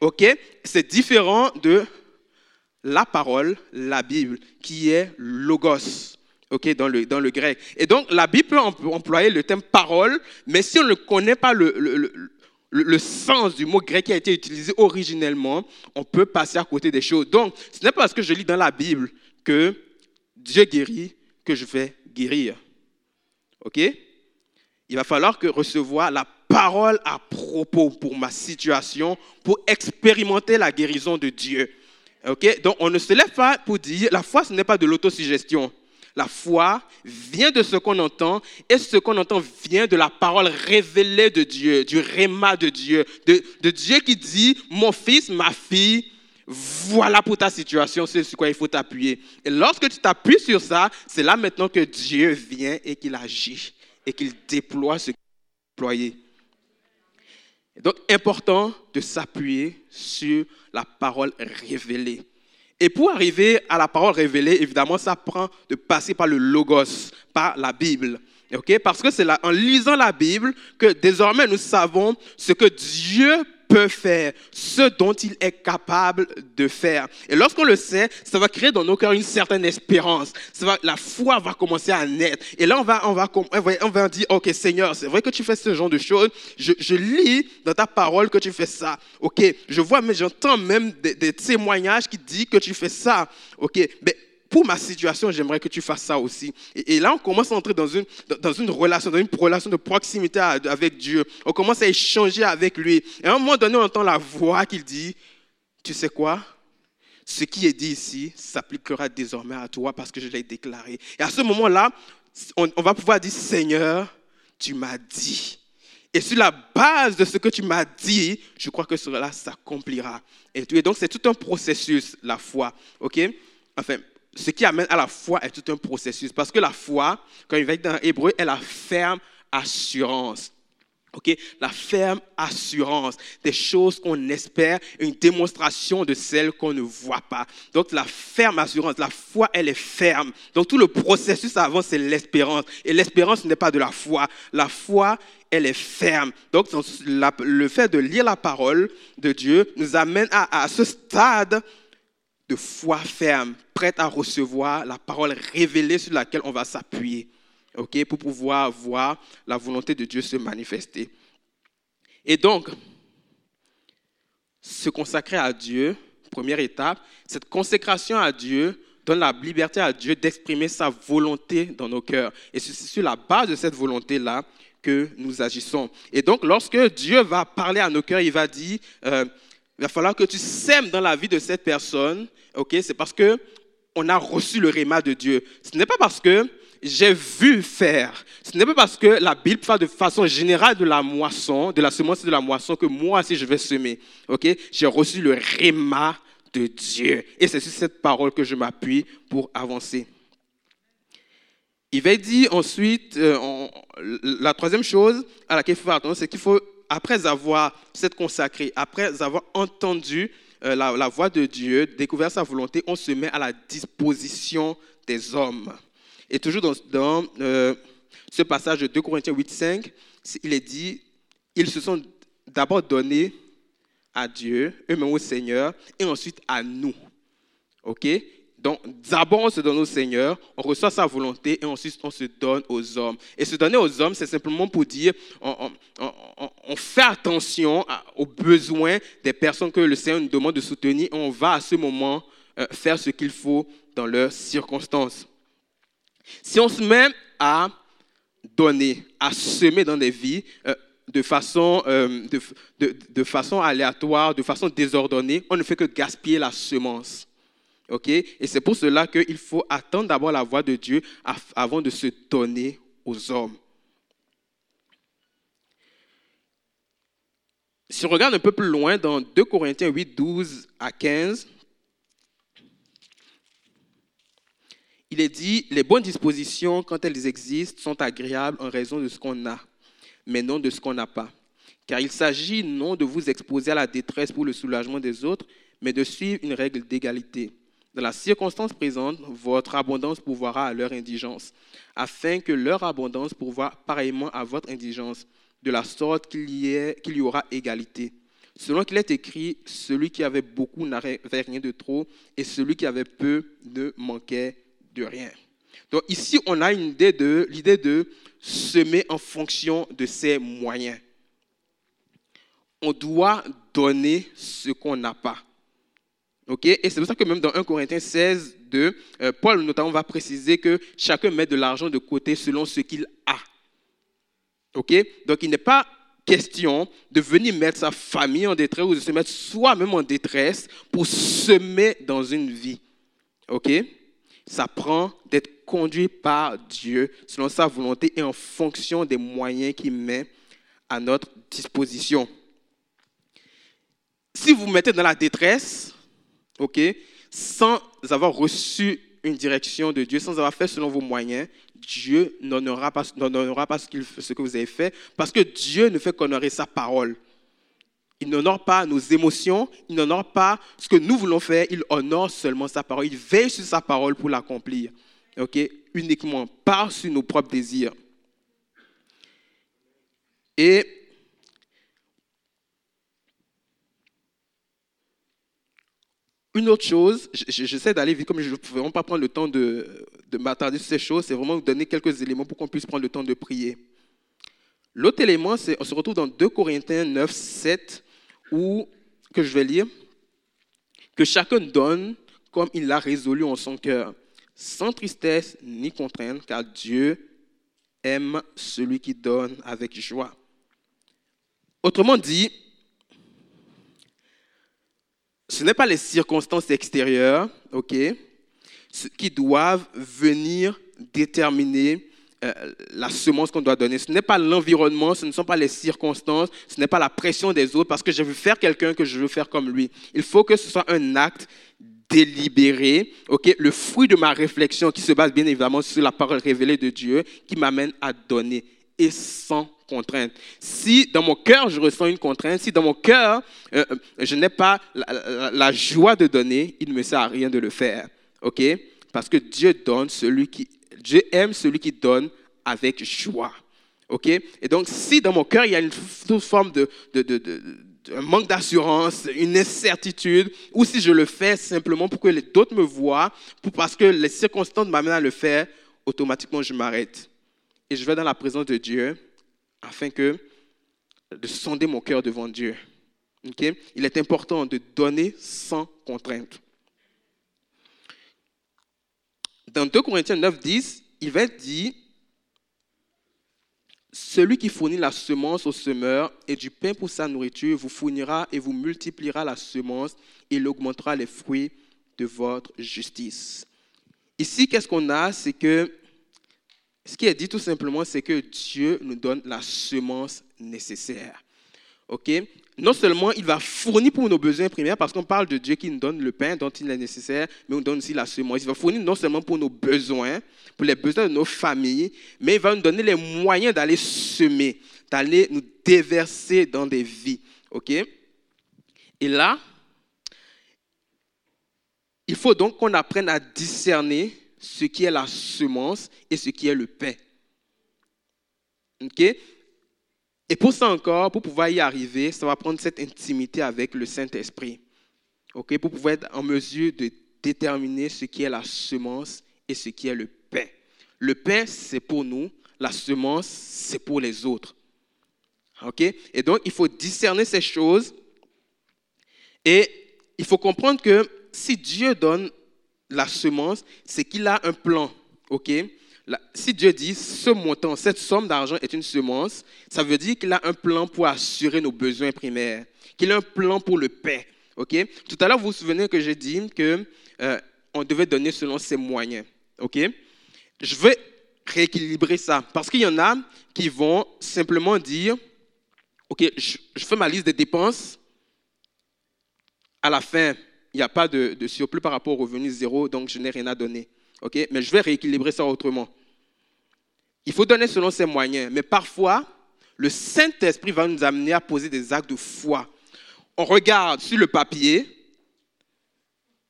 OK? C'est différent de la parole, la Bible, qui est logos. OK, dans le, dans le grec. Et donc, la Bible peut employer le terme parole, mais si on ne connaît pas le le, sens du mot grec qui a été utilisé originellement, on peut passer à côté des choses. Donc, ce n'est pas parce que je lis dans la Bible que Dieu guérit que je vais guérir. OK? Il va falloir que recevoir la parole à propos pour ma situation, pour expérimenter la guérison de Dieu. OK? Donc, on ne se lève pas pour dire, la foi, ce n'est pas de l'autosuggestion. La foi vient de ce qu'on entend et ce qu'on entend vient de la parole révélée de Dieu, du réma de Dieu, de, Dieu qui dit, mon fils, ma fille, voilà pour ta situation, c'est sur quoi il faut t'appuyer. Et lorsque tu t'appuies sur ça, c'est là maintenant que Dieu vient et qu'il agit et qu'il déploie ce qu'il a déployé. Donc, important de s'appuyer sur la parole révélée. Et pour arriver à la parole révélée, évidemment, ça prend de passer par le logos, par la Bible. Parce que c'est en lisant la Bible que désormais nous savons ce que Dieu peut faire, ce dont il est capable de faire. Et lorsqu'on le sait, ça va créer dans nos cœurs une certaine espérance. Ça va, la foi va commencer à naître. Et là, on va, on va, on va dire, OK, Seigneur, c'est vrai que tu fais ce genre de choses. Je, je, lis dans ta parole que tu fais ça. OK, je vois, mais j'entends même des, des, témoignages qui disent que tu fais ça. OK, mais pour ma situation, j'aimerais que tu fasses ça aussi. Et, là, on commence à entrer dans une, dans une relation, dans une relation de proximité avec Dieu. On commence à échanger avec lui. Et à un moment donné, on entend la voix qui dit, tu sais quoi? Ce qui est dit ici s'appliquera désormais à toi parce que je l'ai déclaré. Et à ce moment-là, on, on va pouvoir dire, Seigneur, tu m'as dit. Et sur la base de ce que tu m'as dit, je crois que cela s'accomplira. Et donc, c'est tout un processus, la foi. OK? Enfin, ce qui amène à la foi est tout un processus. Parce que la foi, quand il va être dans l'hébreu, est la ferme assurance. La ferme assurance des choses qu'on espère, une démonstration de celles qu'on ne voit pas. Donc la ferme assurance, la foi, elle est ferme. Donc tout le processus avant, c'est l'espérance. Et l'espérance n'est pas de la foi. La foi, elle est ferme. Donc le fait de lire la parole de Dieu nous amène à ce stade de foi ferme, prête à recevoir la parole révélée sur laquelle on va s'appuyer, ok, pour pouvoir voir la volonté de Dieu se manifester. Et donc, se consacrer à Dieu, première étape, cette consécration à Dieu donne la liberté à Dieu d'exprimer sa volonté dans nos cœurs. Et c'est sur la base de cette volonté-là que nous agissons. Et donc, lorsque Dieu va parler à nos cœurs, il va dire, euh, il va falloir que tu sèmes dans la vie de cette personne, ok C'est parce que on a reçu le réma de Dieu. Ce n'est pas parce que j'ai vu faire. Ce n'est pas parce que la Bible parle de façon générale de la moisson, de la semence de la moisson, que moi aussi je vais semer. Ok? J'ai reçu le réma de Dieu. Et c'est sur cette parole que je m'appuie pour avancer. Il va dire ensuite, euh, la troisième chose à laquelle il faut faire attention, c'est qu'il faut après avoir s'être consacré, après avoir entendu euh, la, voix de Dieu, découvert sa volonté, on se met à la disposition des hommes. Et toujours dans, euh, ce passage de 2 Corinthiens 8, 5, il est dit, ils se sont d'abord donnés à Dieu, eux-mêmes au Seigneur, et ensuite à nous. OK? Donc, d'abord, on se donne au Seigneur, on reçoit sa volonté et ensuite on se donne aux hommes. Et se donner aux hommes, c'est simplement pour dire, on, fait attention aux besoins des personnes que le Seigneur nous demande de soutenir et on va à ce moment euh, faire ce qu'il faut dans leurs circonstances. Si on se met à donner, à semer dans des vies, euh, de façon, euh, de façon aléatoire, de façon désordonnée, on ne fait que gaspiller la semence. OK? Et c'est pour cela qu'il faut attendre d'abord la voix de Dieu avant de se donner aux hommes. Si on regarde un peu plus loin dans 2 Corinthiens 8, 12 à 15, il est dit, les bonnes dispositions, quand elles existent, sont agréables en raison de ce qu'on a, mais non de ce qu'on n'a pas. Car il s'agit non de vous exposer à la détresse pour le soulagement des autres, mais de suivre une règle d'égalité. Dans la circonstance présente, votre abondance pourvoira à leur indigence, afin que leur abondance pourvoie pareillement à votre indigence, de la sorte qu'il y, y, aura égalité. Selon qu'il est écrit, celui qui avait beaucoup n'avait rien de trop, et celui qui avait peu ne manquait de rien. Donc ici, on a une idée de l'idée de semer en fonction de ses moyens. On doit donner ce qu'on n'a pas. OK? Et c'est pour ça que même dans 1 Corinthiens 16, 2, euh, Paul notamment va préciser que chacun met de l'argent de côté selon ce qu'il a. OK? Donc il n'est pas question de venir mettre sa famille en détresse ou de se mettre soi-même en détresse pour semer dans une vie. OK? Ça prend d'être conduit par Dieu selon sa volonté et en fonction des moyens qu'il met à notre disposition. Si vous mettez dans la détresse, ok, sans avoir reçu une direction de Dieu, sans avoir fait selon vos moyens, Dieu n'honorera pas, pas ce, ce, que vous avez fait, parce que Dieu ne fait qu'honorer sa parole. Il n'honore pas nos émotions, il n'honore pas ce que nous voulons faire, il honore seulement sa parole. Il veille sur sa parole pour l'accomplir. ok? Uniquement, pas sur nos propres désirs. Et Une autre chose, j'essaie d'aller vite, comme je ne peux vraiment pas prendre le temps de, m'attarder sur ces choses, c'est vraiment donner quelques éléments pour qu'on puisse prendre le temps de prier. L'autre élément, c'est on se retrouve dans 2 Corinthiens 9, 7, où, que je vais lire, que chacun donne comme il l'a résolu en son cœur, sans tristesse ni contrainte, car Dieu aime celui qui donne avec joie. Autrement dit, ce n'est pas les circonstances extérieures, ok, qui doivent venir déterminer euh, la semence qu'on doit donner. Ce n'est pas l'environnement, ce ne sont pas les circonstances, ce n'est pas la pression des autres parce que je veux faire quelqu'un que je veux faire comme lui. Il faut que ce soit un acte délibéré, ok, le fruit de ma réflexion qui se base bien évidemment sur la parole révélée de Dieu qui m'amène à donner et sans contrainte. Si dans mon cœur je ressens une contrainte, si dans mon cœur euh, euh, je n'ai pas la, joie de donner, il ne me sert à rien de le faire. OK? Parce que Dieu donne celui qui Dieu aime celui qui donne avec joie. OK? Et donc si dans mon cœur il y a une forme de, de, de, de un manque d'assurance, une incertitude, ou si je le fais simplement pour que les d'autres me voient, pour, parce que les circonstances m'amènent à le faire, automatiquement je m'arrête. Et je vais dans la présence de Dieu afin que de sonder mon cœur devant Dieu. Il est important de donner sans contrainte. Dans 2 Corinthiens 9, 10, il va dit Celui qui fournit la semence au semeur et du pain pour sa nourriture vous fournira et vous multipliera la semence et il augmentera les fruits de votre justice. Ici, qu'est-ce qu'on a? C'est que ce qui est dit tout simplement, c'est que Dieu nous donne la semence nécessaire. OK? Non seulement il va fournir pour nos besoins primaires, parce qu'on parle de Dieu qui nous donne le pain dont il est nécessaire, mais on donne aussi la semence. Il va fournir non seulement pour nos besoins, pour les besoins de nos familles, mais il va nous donner les moyens d'aller semer, d'aller nous déverser dans des vies. OK? Et là, il faut donc qu'on apprenne à discerner ce qui est la semence et ce qui est le pain. OK? Et pour ça encore, pour pouvoir y arriver, ça va prendre cette intimité avec le Saint-Esprit. OK? Pour pouvoir être en mesure de déterminer ce qui est la semence et ce qui est le pain. Le pain, c'est pour nous. La semence, c'est pour les autres. OK? Et donc, il faut discerner ces choses. Et il faut comprendre que si Dieu donne la semence, c'est qu'il a un plan. OK? Si Dieu dit ce montant, cette somme d'argent est une semence, ça veut dire qu'il a un plan pour assurer nos besoins primaires, qu'il a un plan pour le paix. OK? Tout à l'heure, vous vous souvenez que j'ai dit qu'on euh, devait donner selon ses moyens. Je vais rééquilibrer ça parce qu'il y en a qui vont simplement dire OK, je fais ma liste des dépenses. À la fin, il n'y a pas de, surplus par rapport au revenu zéro, donc je n'ai rien à donner. ok? Mais je vais rééquilibrer ça autrement. Il faut donner selon ses moyens, mais parfois, le Saint-Esprit va nous amener à poser des actes de foi. On regarde sur le papier,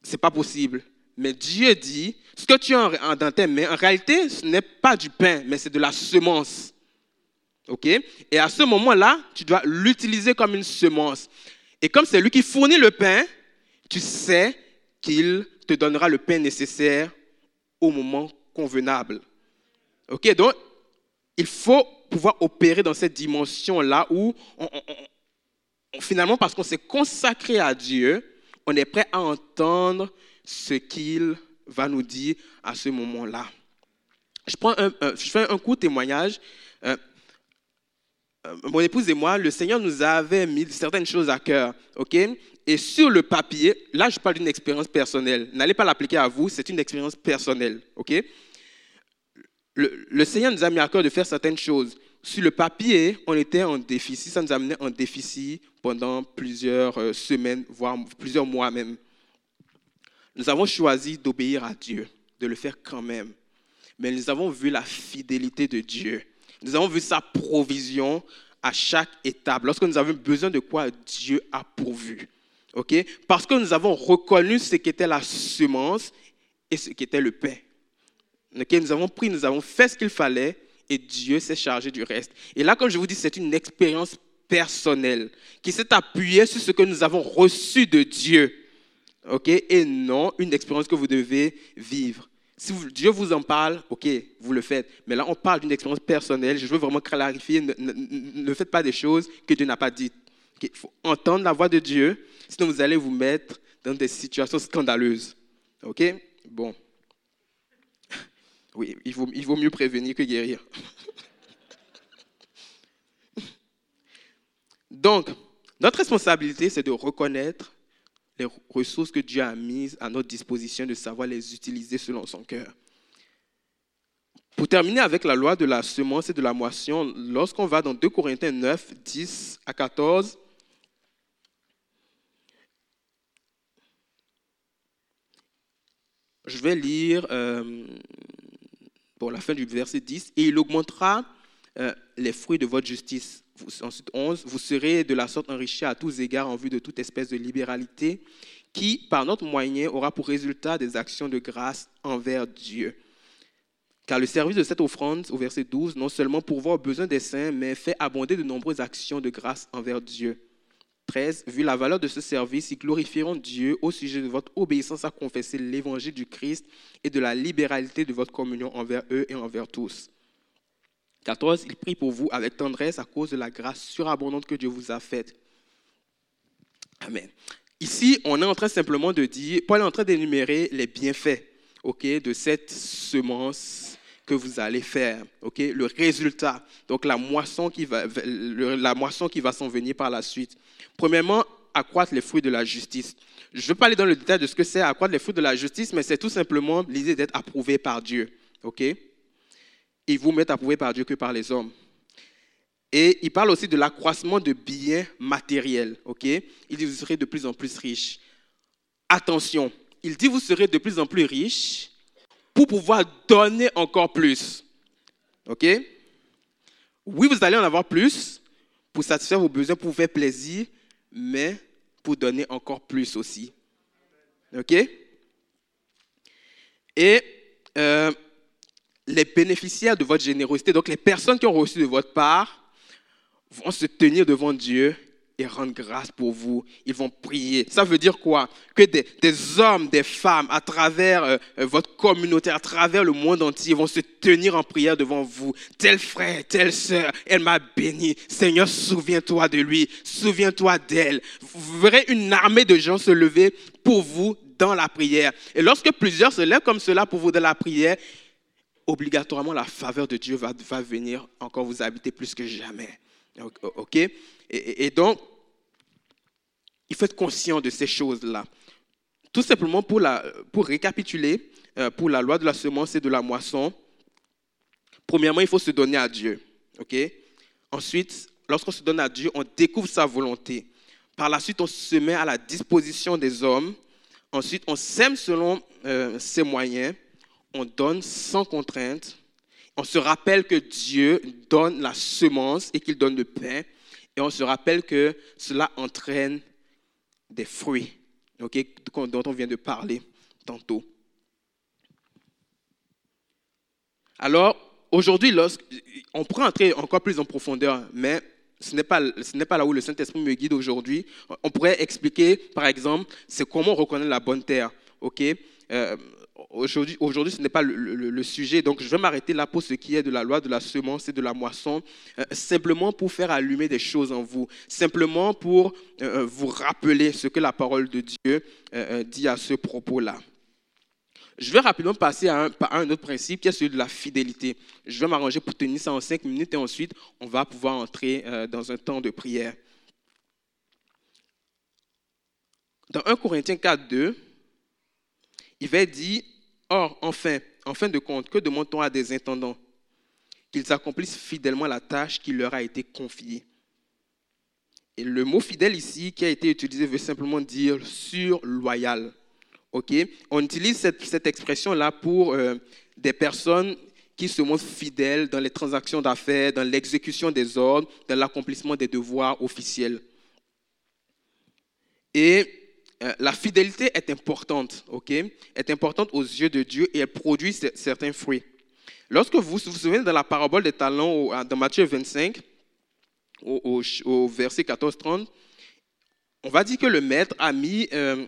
c'est pas possible. Mais Dieu dit, ce que tu as dans tes mains, en réalité, ce n'est pas du pain, mais c'est de la semence. OK? Et à ce moment-là, tu dois l'utiliser comme une semence. Et comme c'est lui qui fournit le pain, tu sais qu'il te donnera le pain nécessaire au moment convenable. OK Donc, il faut pouvoir opérer dans cette dimension-là où, finalement, parce qu'on s'est consacré à Dieu, on est prêt à entendre ce qu'il va nous dire à ce moment-là. Je, prends je fais un court témoignage. Euh, euh, mon épouse et moi, le Seigneur nous avait mis certaines choses à cœur, ok? Et sur le papier, là, je parle d'une expérience personnelle. N'allez pas l'appliquer à vous, c'est une expérience personnelle, ok? Le, Seigneur nous a mis à cœur de faire certaines choses. Sur le papier, on était en déficit, ça nous amenait en déficit pendant plusieurs euh, semaines, voire plusieurs mois même. Nous avons choisi d'obéir à Dieu, de le faire quand même. Mais nous avons vu la fidélité de Dieu. Nous avons vu sa provision à chaque étape. Lorsque nous avons besoin de quoi, Dieu a pourvu. OK? Parce que nous avons reconnu ce qu'était la semence et ce qu'était le pain. Nous avons pris, nous avons fait ce qu'il fallait et Dieu s'est chargé du reste. Et là, comme je vous dis, c'est une expérience personnelle qui s'est appuyée sur ce que nous avons reçu de Dieu. OK? Et non une expérience que vous devez vivre. Si Dieu vous en parle, ok, vous le faites. Mais là, on parle d'une expérience personnelle. Je veux vraiment clarifier. Ne, faites pas des choses que Dieu n'a pas dites. Il faut entendre la voix de Dieu, sinon vous allez vous mettre dans des situations scandaleuses. Ok? Bon. Oui, il vaut, mieux prévenir que guérir. Donc, notre responsabilité, c'est de reconnaître les ressources que Dieu a mises à notre disposition, de savoir les utiliser selon son cœur. Pour terminer avec la loi de la semence et de la moisson, lorsqu'on va dans 2 Corinthiens 9, 10 à 14, je vais lire euh, pour la fin du verset 10, et il augmentera euh, les fruits de votre justice. Ensuite, 11, vous serez de la sorte enrichis à tous égards en vue de toute espèce de libéralité, qui, par notre moyen, aura pour résultat des actions de grâce envers Dieu. Car le service de cette offrande, au verset 12, non seulement pourvoit aux besoins des saints, mais fait abonder de nombreuses actions de grâce envers Dieu. 13. Vu la valeur de ce service, ils glorifieront Dieu au sujet de votre obéissance à confesser l'évangile du Christ et de la libéralité de votre communion envers eux et envers tous. 14. Ils prient pour vous avec tendresse à cause de la grâce surabondante que Dieu vous a faite. Amen. Ici, on est en train simplement de dire, Paul est en train d'énumérer les bienfaits de cette semence que vous allez faire, ok, le résultat, donc la moisson qui va, la moisson qui va s'en venir par la suite. Premièrement, accroître les fruits de la justice. Je ne veux pas aller dans le détail de ce que c'est accroître les fruits de la justice, mais c'est tout simplement l'idée d'être approuvé par Dieu. OK? Il vous met approuvé par Dieu que par les hommes. Et il parle aussi de l'accroissement de biens matériels. OK? Il dit vous serez de plus en plus riches. Attention, il dit vous serez de plus en plus riches pour pouvoir donner encore plus. OK? Oui, vous allez en avoir plus pour satisfaire vos besoins, pour vous faire plaisir, mais pour donner encore plus aussi. OK? Et euh, les bénéficiaires de votre générosité, donc les personnes qui ont reçu de votre part, vont se tenir devant Dieu et rendre grâce pour vous. Ils vont prier. Ça veut dire quoi? Que des, hommes, des femmes, à travers euh, euh, votre communauté, à travers le monde entier, vont se tenir en prière devant vous. Tel frère, telle sœur, elle m'a béni. Seigneur, souviens-toi de lui. Souviens-toi d'elle. Vous verrez une armée de gens se lever pour vous dans la prière. Et lorsque plusieurs se lèvent comme cela pour vous dans la prière, obligatoirement la faveur de Dieu va, va venir encore vous habiter plus que jamais. OK? Et, donc, il faut être conscient de ces choses-là. Tout simplement pour, la, pour récapituler, euh, pour la loi de la semence et de la moisson, premièrement, il faut se donner à Dieu. OK? Ensuite, lorsqu'on se donne à Dieu, on découvre sa volonté. Par la suite, on se met à la disposition des hommes. Ensuite, on sème selon euh, ses moyens. On donne sans contrainte. On se rappelle que Dieu donne la semence et qu'il donne le pain. Et on se rappelle que cela entraîne des fruits. dont on vient de parler tantôt. Alors, aujourd'hui, on pourrait entrer encore plus en profondeur, mais ce n'est pas, pas là où le Saint-Esprit me guide aujourd'hui. On pourrait expliquer, par exemple, c'est comment on reconnaît la bonne terre. euh, aujourd'hui, aujourd'hui, ce n'est pas le, sujet, donc je vais m'arrêter là pour ce qui est de la loi de la semence et de la moisson, euh, simplement pour faire allumer des choses en vous, simplement pour euh, vous rappeler ce que la parole de Dieu dit à ce propos-là. Je vais rapidement passer à un, autre principe qui est celui de la fidélité. Je vais m'arranger pour tenir ça en cinq minutes et ensuite on va pouvoir entrer euh, dans un temps de prière. Dans 1 Corinthiens 4, 2, il va dire Or, enfin, en fin de compte, que demande-t-on à des intendants? Qu'ils accomplissent fidèlement la tâche qui leur a été confiée. Et le mot fidèle ici, qui a été utilisé, veut simplement dire sur loyal. On utilise cette, expression-là pour euh, des personnes qui se montrent fidèles dans les transactions d'affaires, dans l'exécution des ordres, dans l'accomplissement des devoirs officiels. Et euh, la fidélité est importante, ok, est importante aux yeux de Dieu et elle produit certains fruits. Lorsque vous vous souvenez de la parabole des talents dans Matthieu 25, au, verset 14-30, on va dire que le maître a mis euh,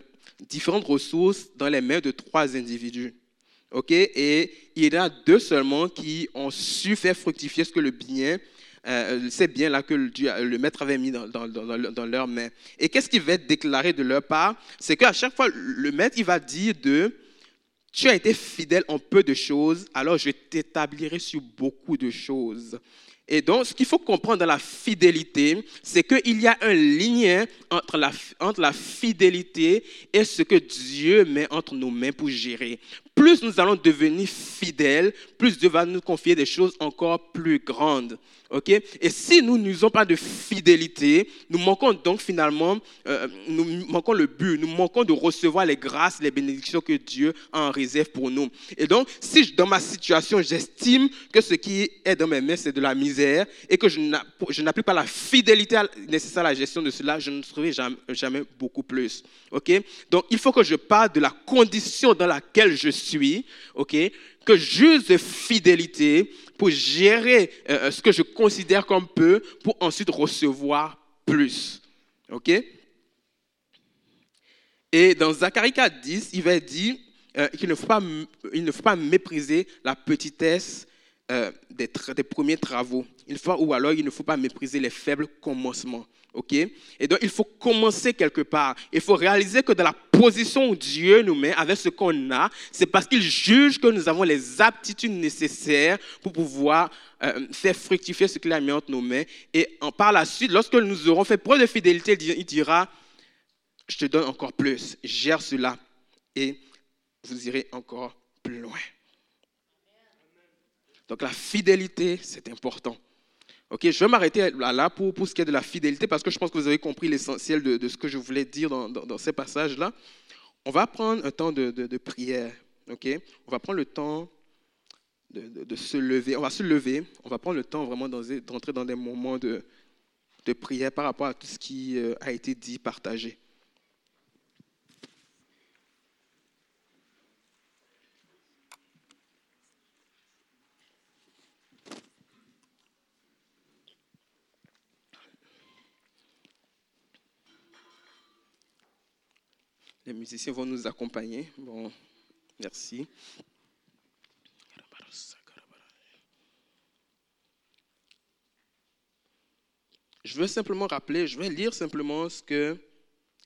différentes ressources dans les mains de trois individus. OK? Et il y en a deux seulement qui ont su faire fructifier ce que le bien, euh, ces biens-là que le, le, maître avait mis dans, leurs mains. Et qu'est-ce qui va être déclaré de leur part? C'est qu'à chaque fois, le maître, il va dire de, tu as été fidèle en peu de choses, alors je t'établirai sur beaucoup de choses. Et donc, ce qu'il faut comprendre dans la fidélité, c'est qu'il y a un lien entre la, entre la fidélité et ce que Dieu met entre nos mains pour gérer. Plus nous allons devenir fidèles, plus Dieu va nous confier des choses encore plus grandes. Et si nous n'usons pas de fidélité, nous manquons donc finalement, euh, nous manquons le but, nous manquons de recevoir les grâces, les bénédictions que Dieu a en réserve pour nous. Et donc, si dans ma situation, j'estime que ce qui est dans mes mains, c'est de la misère et que je n'applique pas la fidélité nécessaire à la gestion de cela, je ne trouverai jamais, beaucoup plus. Donc, il faut que je parle de la condition dans laquelle je suis, ok, que j'use fidélité pour gérer euh, euh, ce que je considère comme peu, pour ensuite recevoir plus. OK? Et dans Zacharie 4, 10, il va dire euh, qu'il ne, ne faut pas mépriser la petitesse des, des, premiers travaux. Il faut, ou alors, il ne faut pas mépriser les faibles commencements. OK? Et donc, il faut commencer quelque part. Il faut réaliser que dans la position où Dieu nous met, avec ce qu'on a, c'est parce qu'il juge que nous avons les aptitudes nécessaires pour pouvoir euh, faire fructifier ce qu'il a mis entre nos mains. Et par la suite, lorsque nous aurons fait preuve de fidélité, il dira, je te donne encore plus, gère cela et vous irez encore plus loin. Donc la fidélité, c'est important. Ok, je vais m'arrêter là, pour, ce qui est de la fidélité parce que je pense que vous avez compris l'essentiel de, ce que je voulais dire dans, ces passages-là. On va prendre un temps de, prière. Ok, on va prendre le temps de, se lever. On va se lever. On va prendre le temps vraiment d'entrer dans des moments de, prière par rapport à tout ce qui euh, a été dit, partagé. Les musiciens vont nous accompagner. Bon, merci. Je veux simplement rappeler, je vais lire simplement ce que,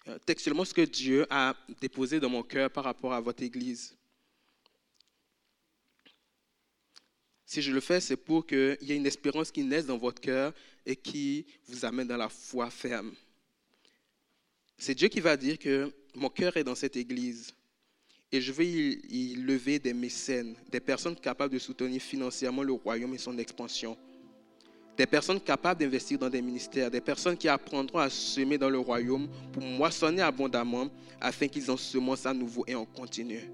euh, textuellement ce que Dieu a déposé dans mon cœur par rapport à votre Église. Si je le fais, c'est pour qu'il y ait une espérance qui naisse dans votre cœur et qui vous amène dans la foi ferme. C'est Dieu qui va dire que mon cœur est dans cette église et je vais y, lever des mécènes, des personnes capables de soutenir financièrement le royaume et son expansion, des personnes capables d'investir dans des ministères, des personnes qui apprendront à semer dans le royaume pour moissonner abondamment afin qu'ils en semencent à nouveau et en continu.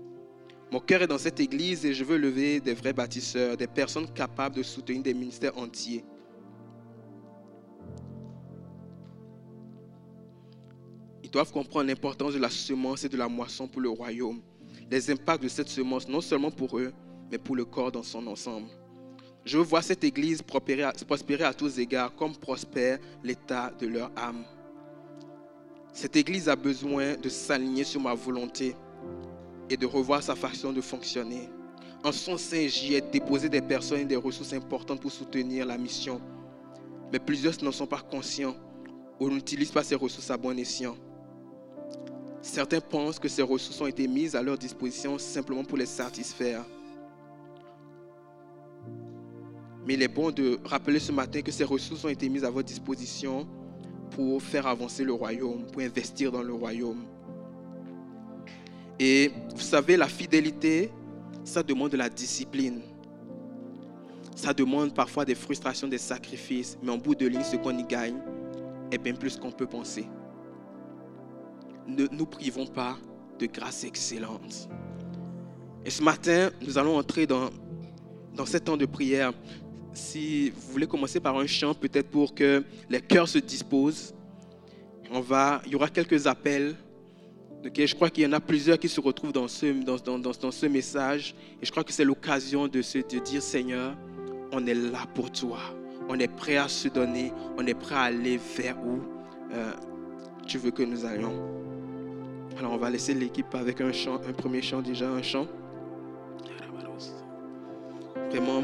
Mon cœur est dans cette église et je veux lever des vrais bâtisseurs, des personnes capables de soutenir des ministères entiers Doivent comprendre l'importance de la semence et de la moisson pour le royaume. Les impacts de cette semence, non seulement pour eux, mais pour le corps dans son ensemble. Je veux voir cette Église prospérer à, tous égards comme prospère l'état de leur âme. Cette Église a besoin de s'aligner sur ma volonté et de revoir sa façon de fonctionner. En son sein, j'y ai déposé des personnes et des ressources importantes pour soutenir la mission. Mais plusieurs n'en sont pas conscients ou n'utilisent pas ces ressources à bon escient. Certains pensent que ces ressources ont été mises à leur disposition simplement pour les satisfaire. Mais il est bon de rappeler ce matin que ces ressources ont été mises à votre disposition pour faire avancer le royaume, pour investir dans le royaume. Et vous savez, la fidélité, ça demande de la discipline. Ça demande parfois des frustrations, des sacrifices. Mais en bout de ligne, ce qu'on y gagne est bien plus qu'on peut penser. Ne nous privons pas de grâce excellente. Et ce matin, nous allons entrer dans, dans temps de prière si vous voulez commencer par un chant, peut-être pour que les cœurs se disposent, on va, il y aura quelques appels. je crois qu'il y en a plusieurs qui se retrouvent dans ce, dans, dans, dans ce message. Et je crois que c'est l'occasion de se de dire, Seigneur, on est là pour toi. On est prêt à se donner. On est prêt à aller vers où euh, tu veux que nous allions. Alors on va laisser l'équipe avec un chant, un premier chant déjà, un chant. Vraiment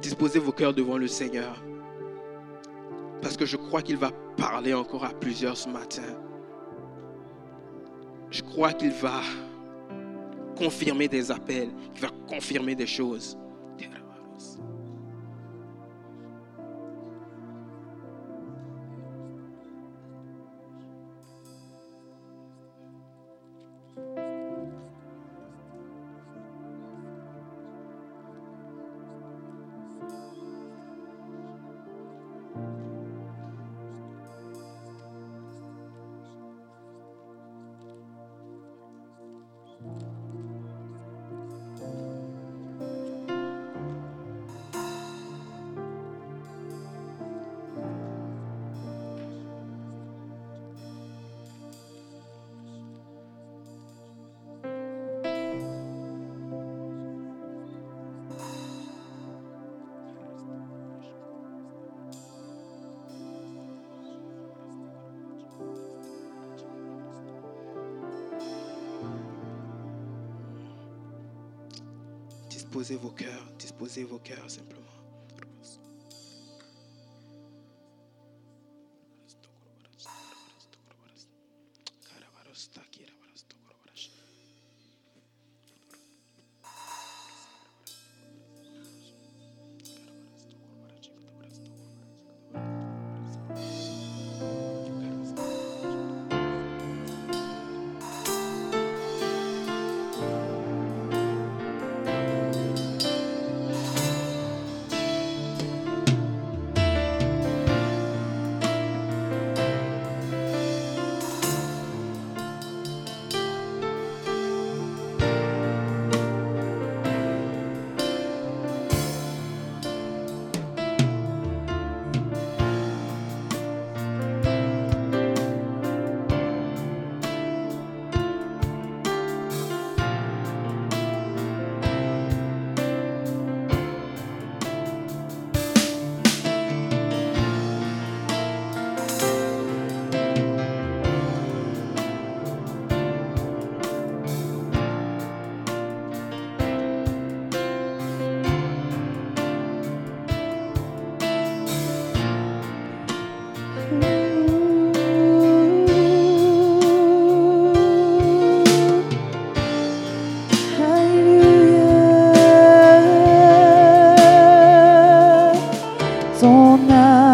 disposez vos cœurs devant le Seigneur. Parce que je crois qu'il va parler encore à plusieurs ce matin. Je crois qu'il va confirmer des appels, qu'il va confirmer des choses. Disposez vos cœurs, disposez vos cœurs simplement. そんな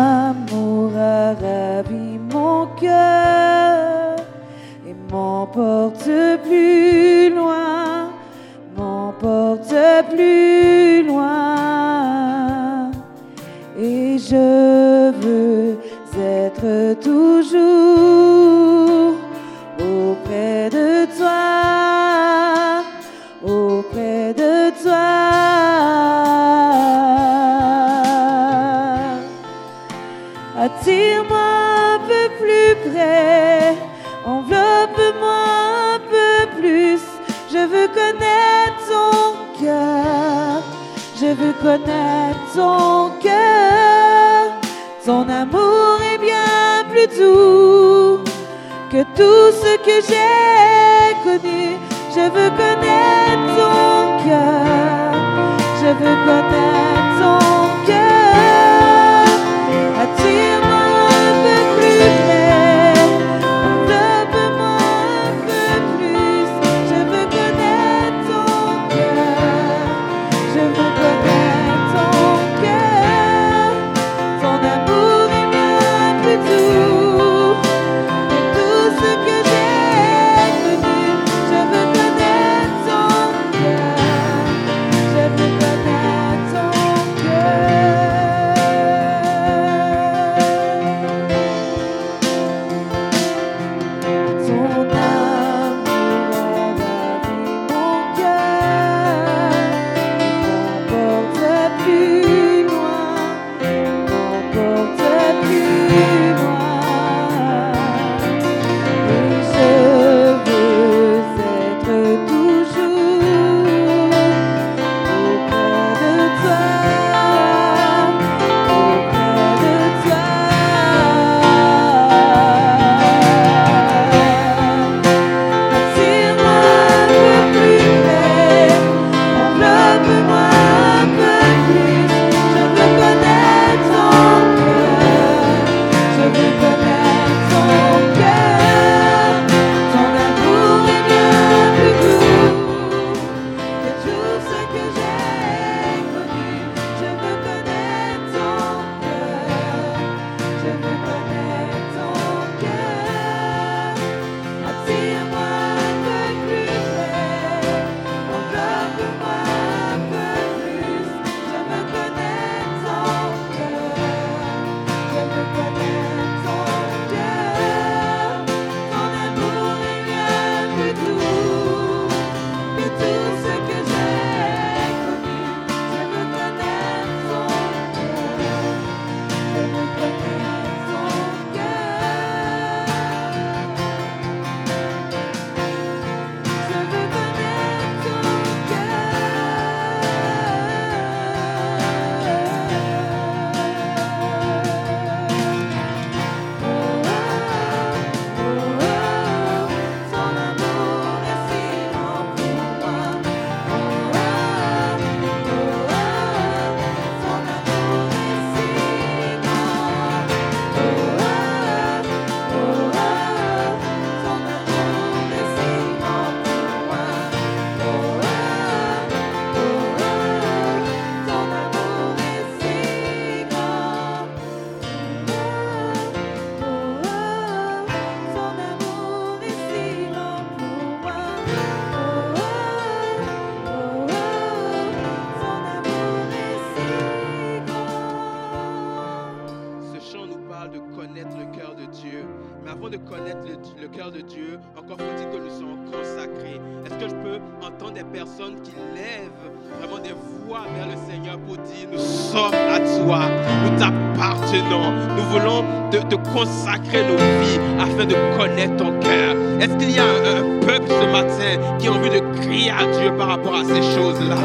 te consacrer nos vies afin de connaître ton cœur. Est-ce qu'il y a un peuple ce matin qui a envie de crier à Dieu par rapport à ces choses-là?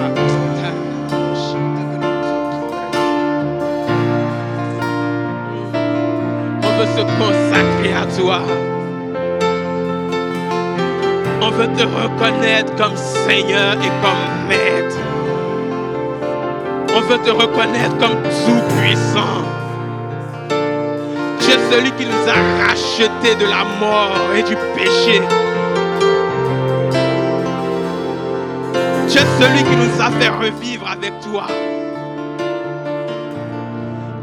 On veut se consacrer à toi. On veut te reconnaître comme Seigneur et comme Maître. On veut te reconnaître comme tout-puissant. Tu es celui qui nous a rachetés de la mort et du péché. Tu es celui qui nous a fait revivre avec toi.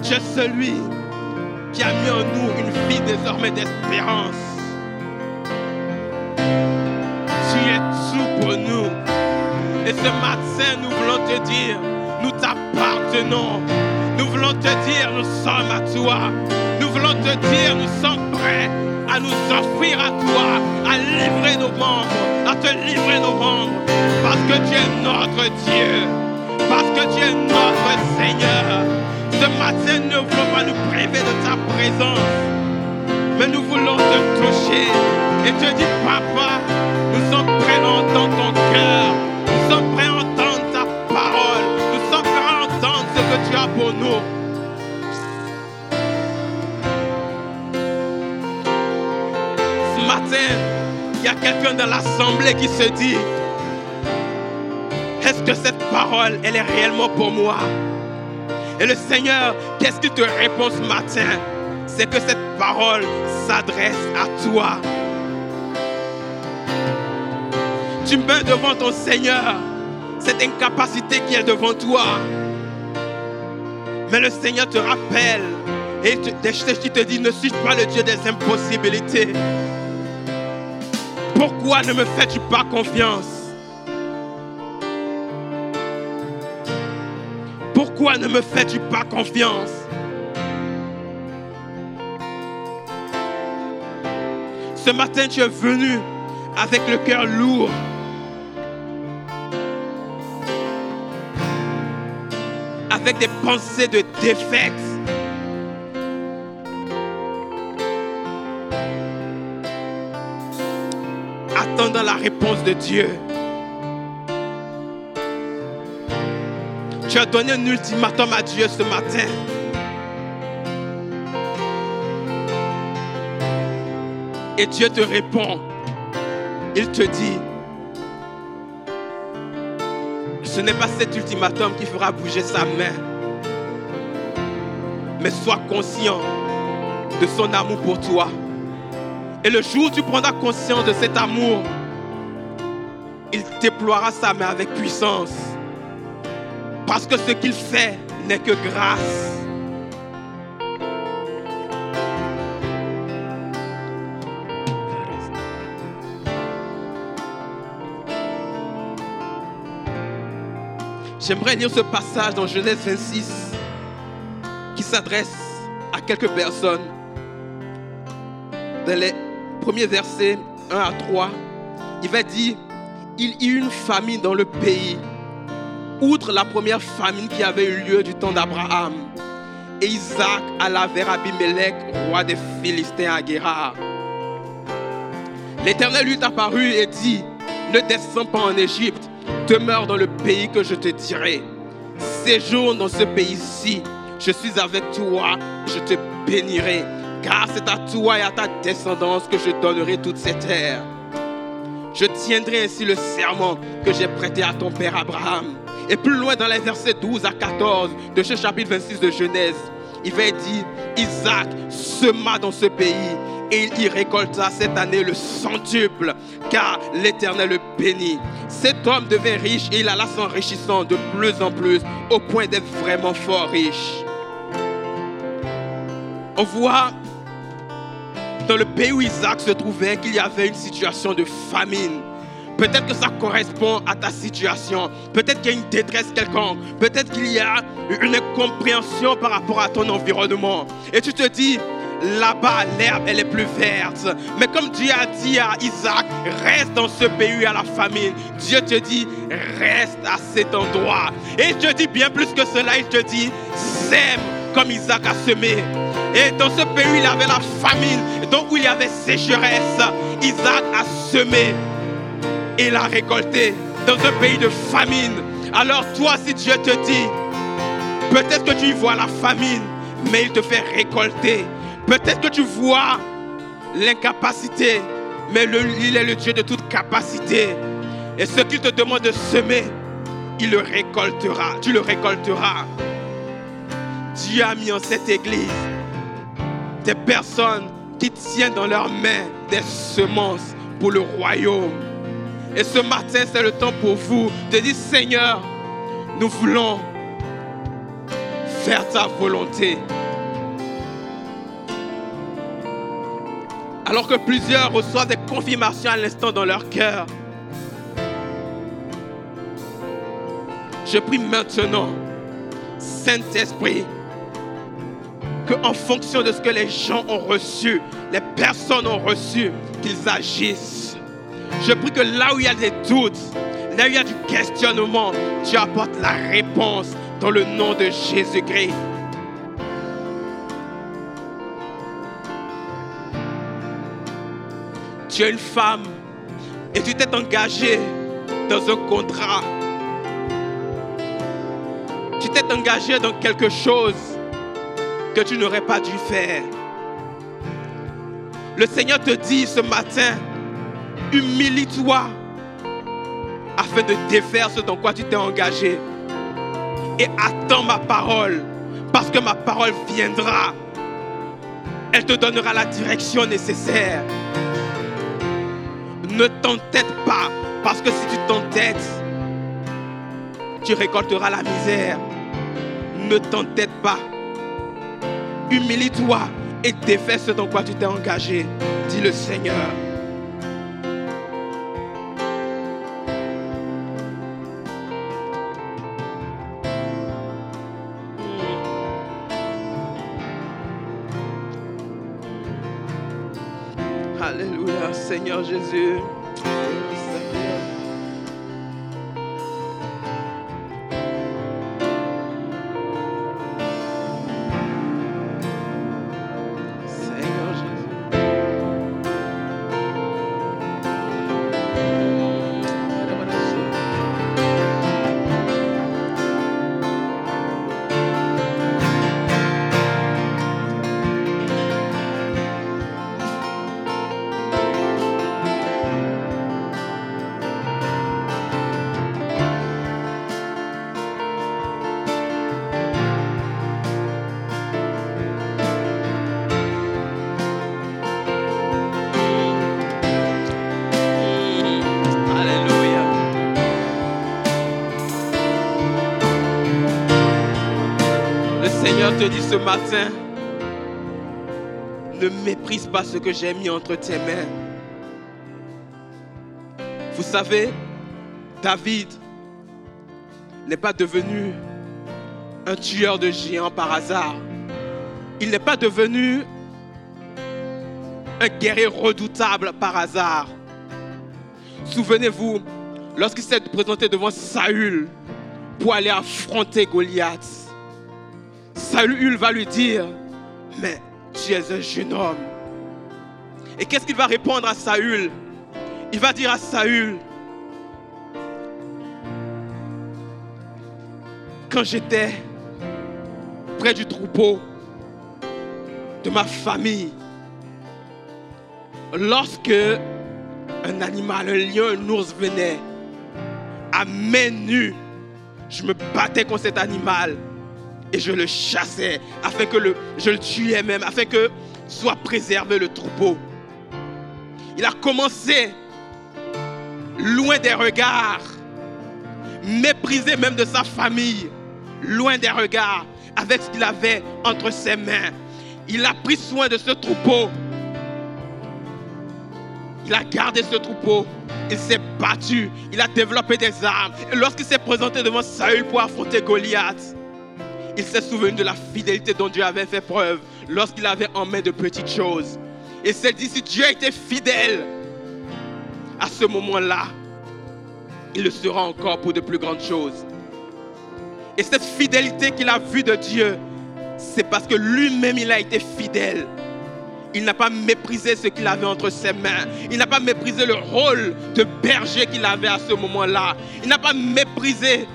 Tu es celui qui a mis en nous une vie désormais d'espérance. Tu es tout pour nous. Et ce matin, nous voulons te dire, nous t'appartenons. Nous voulons te dire, nous sommes à toi. Nous voulons te dire, nous sommes prêts à nous offrir à toi, à livrer nos membres, à te livrer nos membres. Parce que tu es notre Dieu. Parce que tu es notre Seigneur. Ce matin, nous ne voulons pas nous priver de ta présence. Mais nous voulons te toucher et te dire, papa, nous sommes prêts à entendre ton cœur. Nous sommes prêts à entendre ta parole. Nous sommes prêts à entendre nous. Il y a quelqu'un dans l'assemblée qui se dit, est-ce que cette parole, elle est réellement pour moi? Et le Seigneur, qu'est-ce qu'il te répond ce matin? C'est que cette parole s'adresse à toi. Tu mets devant ton Seigneur cette incapacité qui est devant toi. Mais le Seigneur te rappelle et te, il te dit, ne suis-je pas le Dieu des impossibilités Pourquoi ne me fais-tu pas confiance? Pourquoi ne me fais-tu pas confiance? Ce matin, tu es venu avec le cœur lourd. Avec des pensées de défaite. La réponse de Dieu. Tu as donné un ultimatum à Dieu ce matin. Et Dieu te répond. Il te dit, ce n'est pas cet ultimatum qui fera bouger sa main. Mais sois conscient de son amour pour toi. Et le jour où tu prendras conscience de cet amour, déploiera sa main avec puissance. Parce que ce qu'il fait n'est que grâce. J'aimerais lire ce passage dans Genèse 26 qui s'adresse à quelques personnes. Dans les premiers versets 1 à 3, il va dire, il y eut une famine dans le pays outre la première famine qui avait eu lieu du temps d'Abraham. Et Isaac alla vers Abimelech, roi des Philistins à Guérard. L'Éternel lui est apparu et dit, ne descends pas en Égypte, demeure dans le pays que je te dirai. Séjourne dans ce pays-ci, je suis avec toi, je te bénirai, car c'est à toi et à ta descendance que je donnerai toute cette terre. Je tiendrai ainsi le serment que j'ai prêté à ton père Abraham. Et plus loin dans les versets 12 à 14 de ce chapitre 26 de Genèse, il va dire, Isaac sema dans ce pays et il y récolta cette année le centuple, car l'Éternel le bénit. Cet homme devint riche et il alla s'enrichissant de plus en plus au point d'être vraiment fort riche. On voit dans le pays où Isaac se trouvait qu'il y avait une situation de famine. Peut-être que ça correspond à ta situation. Peut-être qu'il y a une détresse quelconque. Peut-être qu'il y a une incompréhension par rapport à ton environnement. Et tu te dis, là-bas, l'herbe, elle est plus verte. Mais comme Dieu a dit à Isaac, reste dans ce pays a la famine. Dieu te dit, reste à cet endroit. Et je te dis bien plus que cela, il te dit, sème comme Isaac a semé. Et dans ce pays où il y avait la famine, donc où il y avait sécheresse, Isaac a semé et l'a récolté dans un pays de famine. Alors toi, si Dieu te dit, peut-être que tu vois la famine, mais il te fait récolter. Peut-être que tu vois l'incapacité, mais il est le Dieu de toute capacité. Et ce qu'il te demande de semer, il le récoltera. Tu le récolteras. Dieu a mis en cette église des personnes qui tiennent dans leurs mains des semences pour le royaume. Et ce matin, c'est le temps pour vous de dire, Seigneur, nous voulons faire ta volonté. Alors que plusieurs reçoivent des confirmations à l'instant dans leur cœur. Je prie maintenant, Saint-Esprit, que en fonction de ce que les gens ont reçu, les personnes ont reçu, qu'ils agissent. Je prie que là où il y a des doutes, là où il y a du questionnement, tu apportes la réponse dans le nom de Jésus-Christ. Tu es une femme et tu t'es engagé dans un contrat. Tu t'es engagé dans quelque chose que tu n'aurais pas dû faire. Le Seigneur te dit ce matin, humilie-toi afin de défaire ce dans quoi tu t'es engagé. Et attends ma parole, parce que ma parole viendra. Elle te donnera la direction nécessaire. Ne t'entête pas, parce que si tu t'entêtes, tu récolteras la misère. Ne t'entête pas. Humilie-toi et défais ce dans quoi tu t'es engagé, dit le Seigneur. Alléluia, Seigneur Jésus. Seigneur te dit ce matin, ne méprise pas ce que j'ai mis entre tes mains. Vous savez, David n'est pas devenu un tueur de géants par hasard. Il n'est pas devenu un guerrier redoutable par hasard. Souvenez-vous, lorsqu'il s'est présenté devant Saül pour aller affronter Goliath, Saül va lui dire, mais tu es un jeune homme. Et qu'est-ce qu'il va répondre à Saül? Il va dire à Saül, quand j'étais près du troupeau de ma famille, lorsque un animal, un lion, un ours venait à main nue, je me battais contre cet animal et je le chassais afin que je le tuais même, afin que soit préservé le troupeau. Il a commencé loin des regards, méprisé même de sa famille, loin des regards, avec ce qu'il avait entre ses mains. Il a pris soin de ce troupeau. Il a gardé ce troupeau. Il s'est battu. Il a développé des armes. Et lorsqu'il s'est présenté devant Saül pour affronter Goliath, il s'est souvenu de la fidélité dont Dieu avait fait preuve lorsqu'il avait en main de petites choses. Et s'est dit, si Dieu été fidèle à ce moment-là, il le sera encore pour de plus grandes choses. Et cette fidélité qu'il a vue de Dieu, c'est parce que lui-même, il a été fidèle. Il n'a pas méprisé ce qu'il avait entre ses mains. Il n'a pas méprisé le rôle de berger qu'il avait à ce moment-là. Il n'a pas méprisé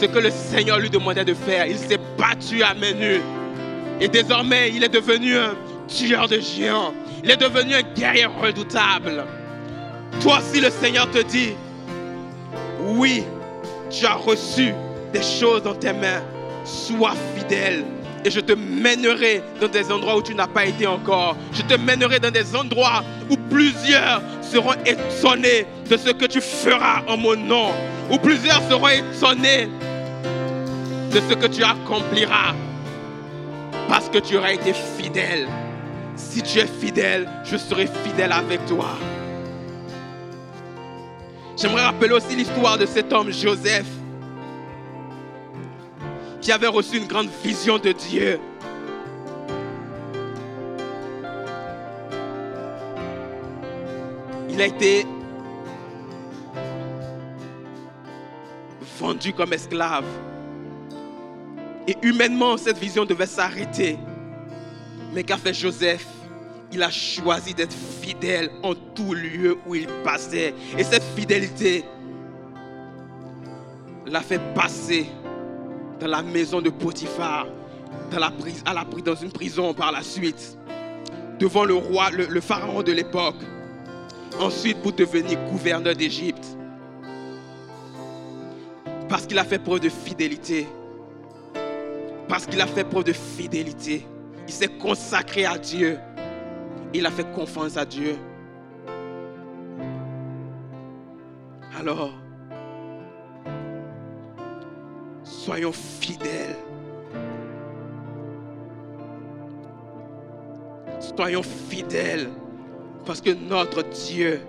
ce que le Seigneur lui demandait de faire. Il s'est battu à main nue. Et désormais, il est devenu un tueur de géants. Il est devenu un guerrier redoutable. Toi aussi, le Seigneur te dit, oui, tu as reçu des choses dans tes mains. Sois fidèle. Et je te mènerai dans des endroits où tu n'as pas été encore. Je te mènerai dans des endroits où plusieurs seront étonnés de ce que tu feras en mon nom. Où plusieurs seront étonnés de ce que tu accompliras. Parce que tu auras été fidèle. Si tu es fidèle, je serai fidèle avec toi. J'aimerais rappeler aussi l'histoire de cet homme, Joseph, qui avait reçu une grande vision de Dieu. Il a été vendu comme esclave. Et humainement, cette vision devait s'arrêter. Mais qu'a fait Joseph? Il a choisi d'être fidèle en tout lieu où il passait. Et cette fidélité l'a fait passer dans la maison de Potiphar, dans, la prise, à la, dans une prison par la suite, devant le roi, le, le pharaon de l'époque. Ensuite, pour devenir gouverneur d'Égypte. Parce qu'il a fait preuve de fidélité. Parce qu'il a fait preuve de fidélité. Il s'est consacré à Dieu. Il a fait confiance à Dieu. Alors, soyons fidèles. Soyons fidèles parce que notre Dieu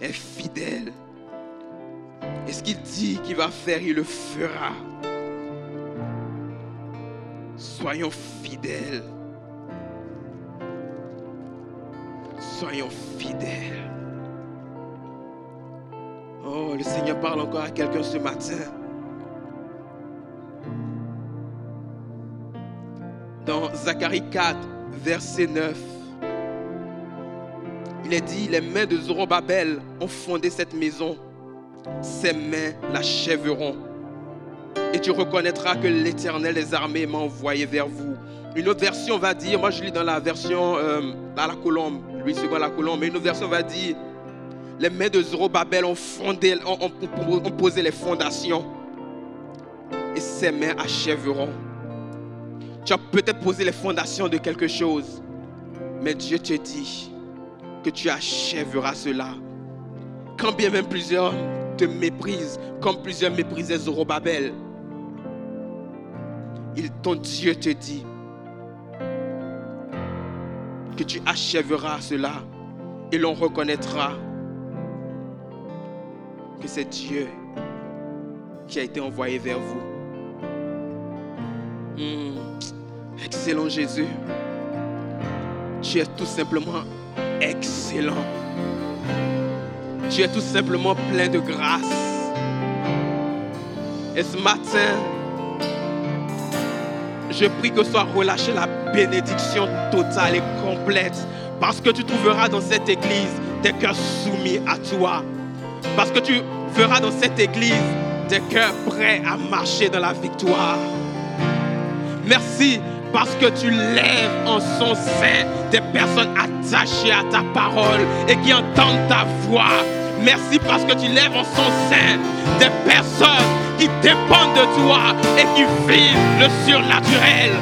est fidèle. Et ce qu'il dit qu'il va faire, il le fera. Soyons fidèles. Soyons fidèles. Oh, le Seigneur parle encore à quelqu'un ce matin. Dans Zacharie 4, verset 9, il est dit, les mains de Zorobabel ont fondé cette maison. Ses mains l'achèveront. Et tu reconnaîtras que l'Éternel des armées m'a envoyé vers vous. Une autre version va dire, moi je lis dans la version euh, la colombe, lui second la colombe, mais une autre version va dire, les mains de Zorobabel ont, fondé, ont posé les fondations. Et ses mains achèveront. Tu as peut-être posé les fondations de quelque chose, mais Dieu te dit que tu achèveras cela. Quand bien même plusieurs te méprisent, comme plusieurs méprisaient Zorobabel, ton Dieu te dit que tu achèveras cela et l'on reconnaîtra que c'est Dieu qui a été envoyé vers vous. Hmm. Excellent Jésus. Tu es tout simplement excellent. Tu es tout simplement plein de grâce. Et ce matin, je prie que soit relâchée la bénédiction totale et complète. Parce que tu trouveras dans cette église des cœurs soumis à toi. Parce que tu verras dans cette église des cœurs prêts à marcher dans la victoire. Merci parce que tu lèves en son sein des personnes attachées à ta parole et qui entendent ta voix. Merci parce que tu lèves en son sein des personnes qui dépendent de toi et qui vivent le surnaturel.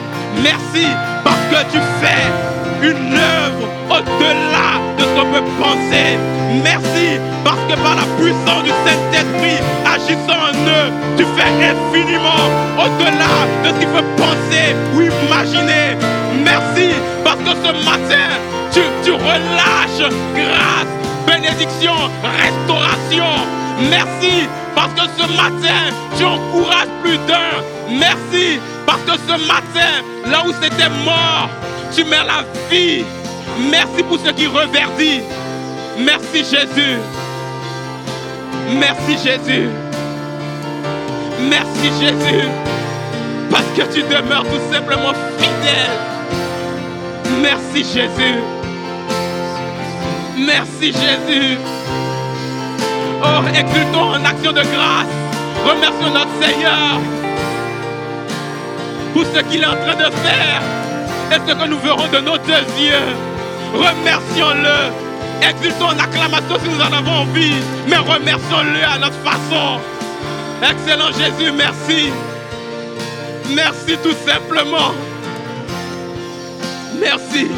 Merci parce que tu fais une œuvre au-delà de ce qu'on peut penser. Merci parce que par la puissance du Saint-Esprit agissant en eux, tu fais infiniment au-delà de ce qu'il peut penser ou imaginer. Merci parce que ce matin, tu, tu relâches grâce, bénédiction, restauration. Merci parce que ce matin, tu encourages plus d'un. Merci parce que ce matin, là où c'était mort, tu mets la vie. Merci pour ce qui reverdit. Merci Jésus. Merci Jésus. Merci Jésus. Parce que tu demeures tout simplement fidèle. Merci Jésus. Merci Jésus. Oh, exultons en action de grâce. Remercions notre Seigneur pour ce qu'il est en train de faire et ce que nous verrons de nos deux yeux. Remercions-le. Exultons en acclamation si nous en avons envie, mais remercions-le à notre façon. Excellent Jésus, merci. Merci tout simplement. Merci.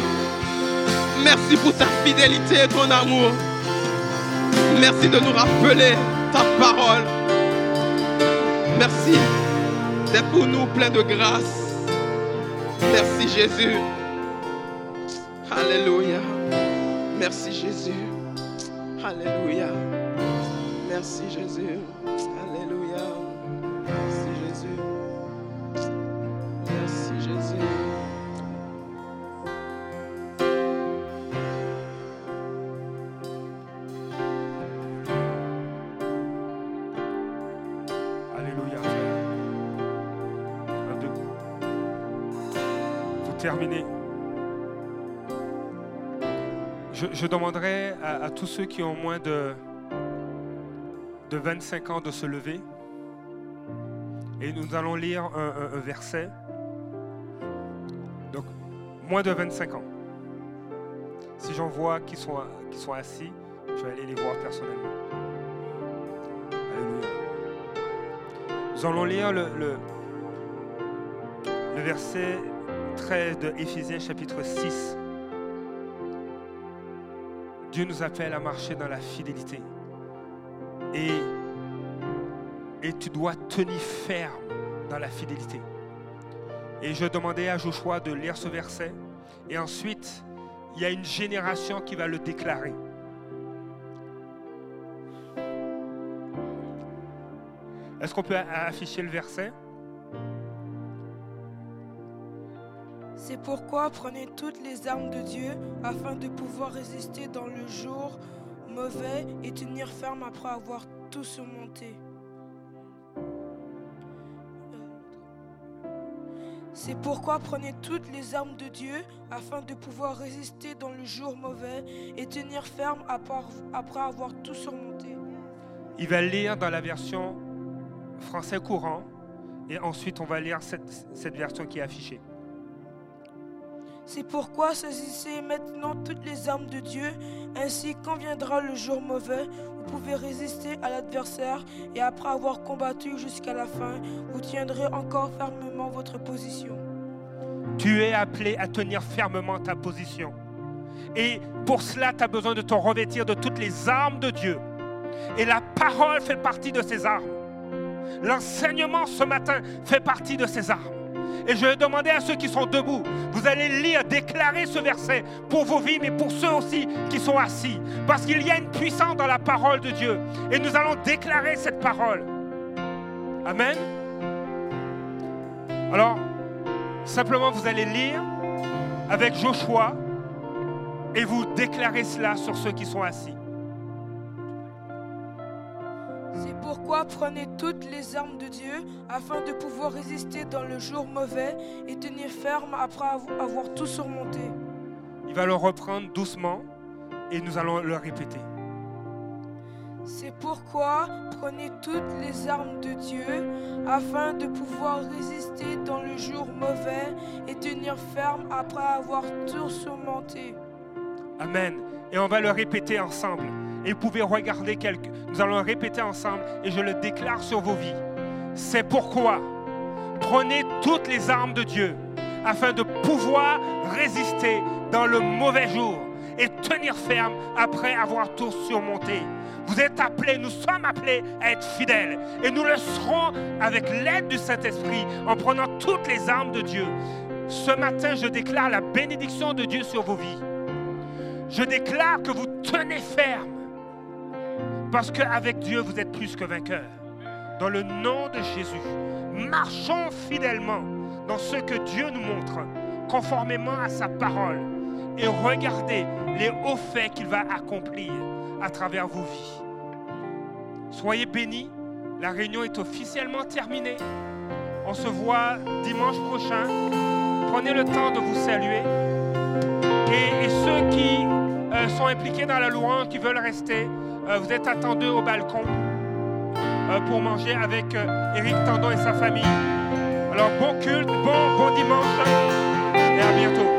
Merci pour ta fidélité et ton amour. Merci de nous rappeler ta parole. Merci d'être pour nous plein de grâce. Merci Jésus. Alléluia. Merci Jésus. Alléluia. Merci Jésus. Je, demanderai à, tous ceux qui ont moins de, de 25 ans de se lever. Et nous allons lire un, verset. Donc, moins de 25 ans. Si j'en vois qui sont, assis, je vais aller les voir personnellement. Alléluia. Nous allons lire le, le, le verset 13 de Éphésiens chapitre 6. Dieu nous appelle à marcher dans la fidélité. Et, tu dois tenir ferme dans la fidélité. Et je demandais à Joshua de lire ce verset. Et ensuite, il y a une génération qui va le déclarer. Est-ce qu'on peut afficher le verset? C'est pourquoi prenez toutes les armes de Dieu afin de pouvoir résister dans le jour mauvais et tenir ferme après avoir tout surmonté. C'est pourquoi prenez toutes les armes de Dieu afin de pouvoir résister dans le jour mauvais et tenir ferme après avoir tout surmonté. Il va lire dans la version français courant. Et ensuite, on va lire cette, cette version qui est affichée. C'est pourquoi saisissez maintenant toutes les armes de Dieu, ainsi quand viendra le jour mauvais, vous pouvez résister à l'adversaire et après avoir combattu jusqu'à la fin, vous tiendrez encore fermement votre position. Tu es appelé à tenir fermement ta position. Et pour cela, tu as besoin de te revêtir de toutes les armes de Dieu. Et la parole fait partie de ces armes. L'enseignement ce matin fait partie de ces armes. Et je vais demander à ceux qui sont debout, vous allez lire, déclarer ce verset pour vos vies, mais pour ceux aussi qui sont assis. Parce qu'il y a une puissance dans la parole de Dieu. Et nous allons déclarer cette parole. Amen. Alors, simplement, vous allez lire avec Joshua et vous déclarez cela sur ceux qui sont assis. Pourquoi prenez toutes les armes de Dieu afin de pouvoir résister dans le jour mauvais et tenir ferme après avo- avoir tout surmonté? Il va le reprendre doucement et nous allons le répéter. C'est pourquoi prenez toutes les armes de Dieu afin de pouvoir résister dans le jour mauvais et tenir ferme après avoir tout surmonté. Amen. Et on va le répéter ensemble. Et vous pouvez regarder quelques. Nous allons répéter ensemble et je le déclare sur vos vies. C'est pourquoi prenez toutes les armes de Dieu afin de pouvoir résister dans le mauvais jour et tenir ferme après avoir tout surmonté. Vous êtes appelés, nous sommes appelés à être fidèles. Et nous le serons avec l'aide du Saint-Esprit en prenant toutes les armes de Dieu. Ce matin, je déclare la bénédiction de Dieu sur vos vies. Je déclare que vous tenez ferme. Parce qu'avec Dieu, vous êtes plus que vainqueurs. Dans le nom de Jésus, marchons fidèlement dans ce que Dieu nous montre, conformément à sa parole. Et regardez les hauts faits qu'il va accomplir à travers vos vies. Soyez bénis. La réunion est officiellement terminée. On se voit dimanche prochain. Prenez le temps de vous saluer. Et, ceux qui euh, sont impliqués dans la louange, qui veulent rester, vous êtes attendus au balcon euh, pour manger avec euh, Éric Tandon et sa famille. Alors bon culte, bon, bon dimanche et à bientôt.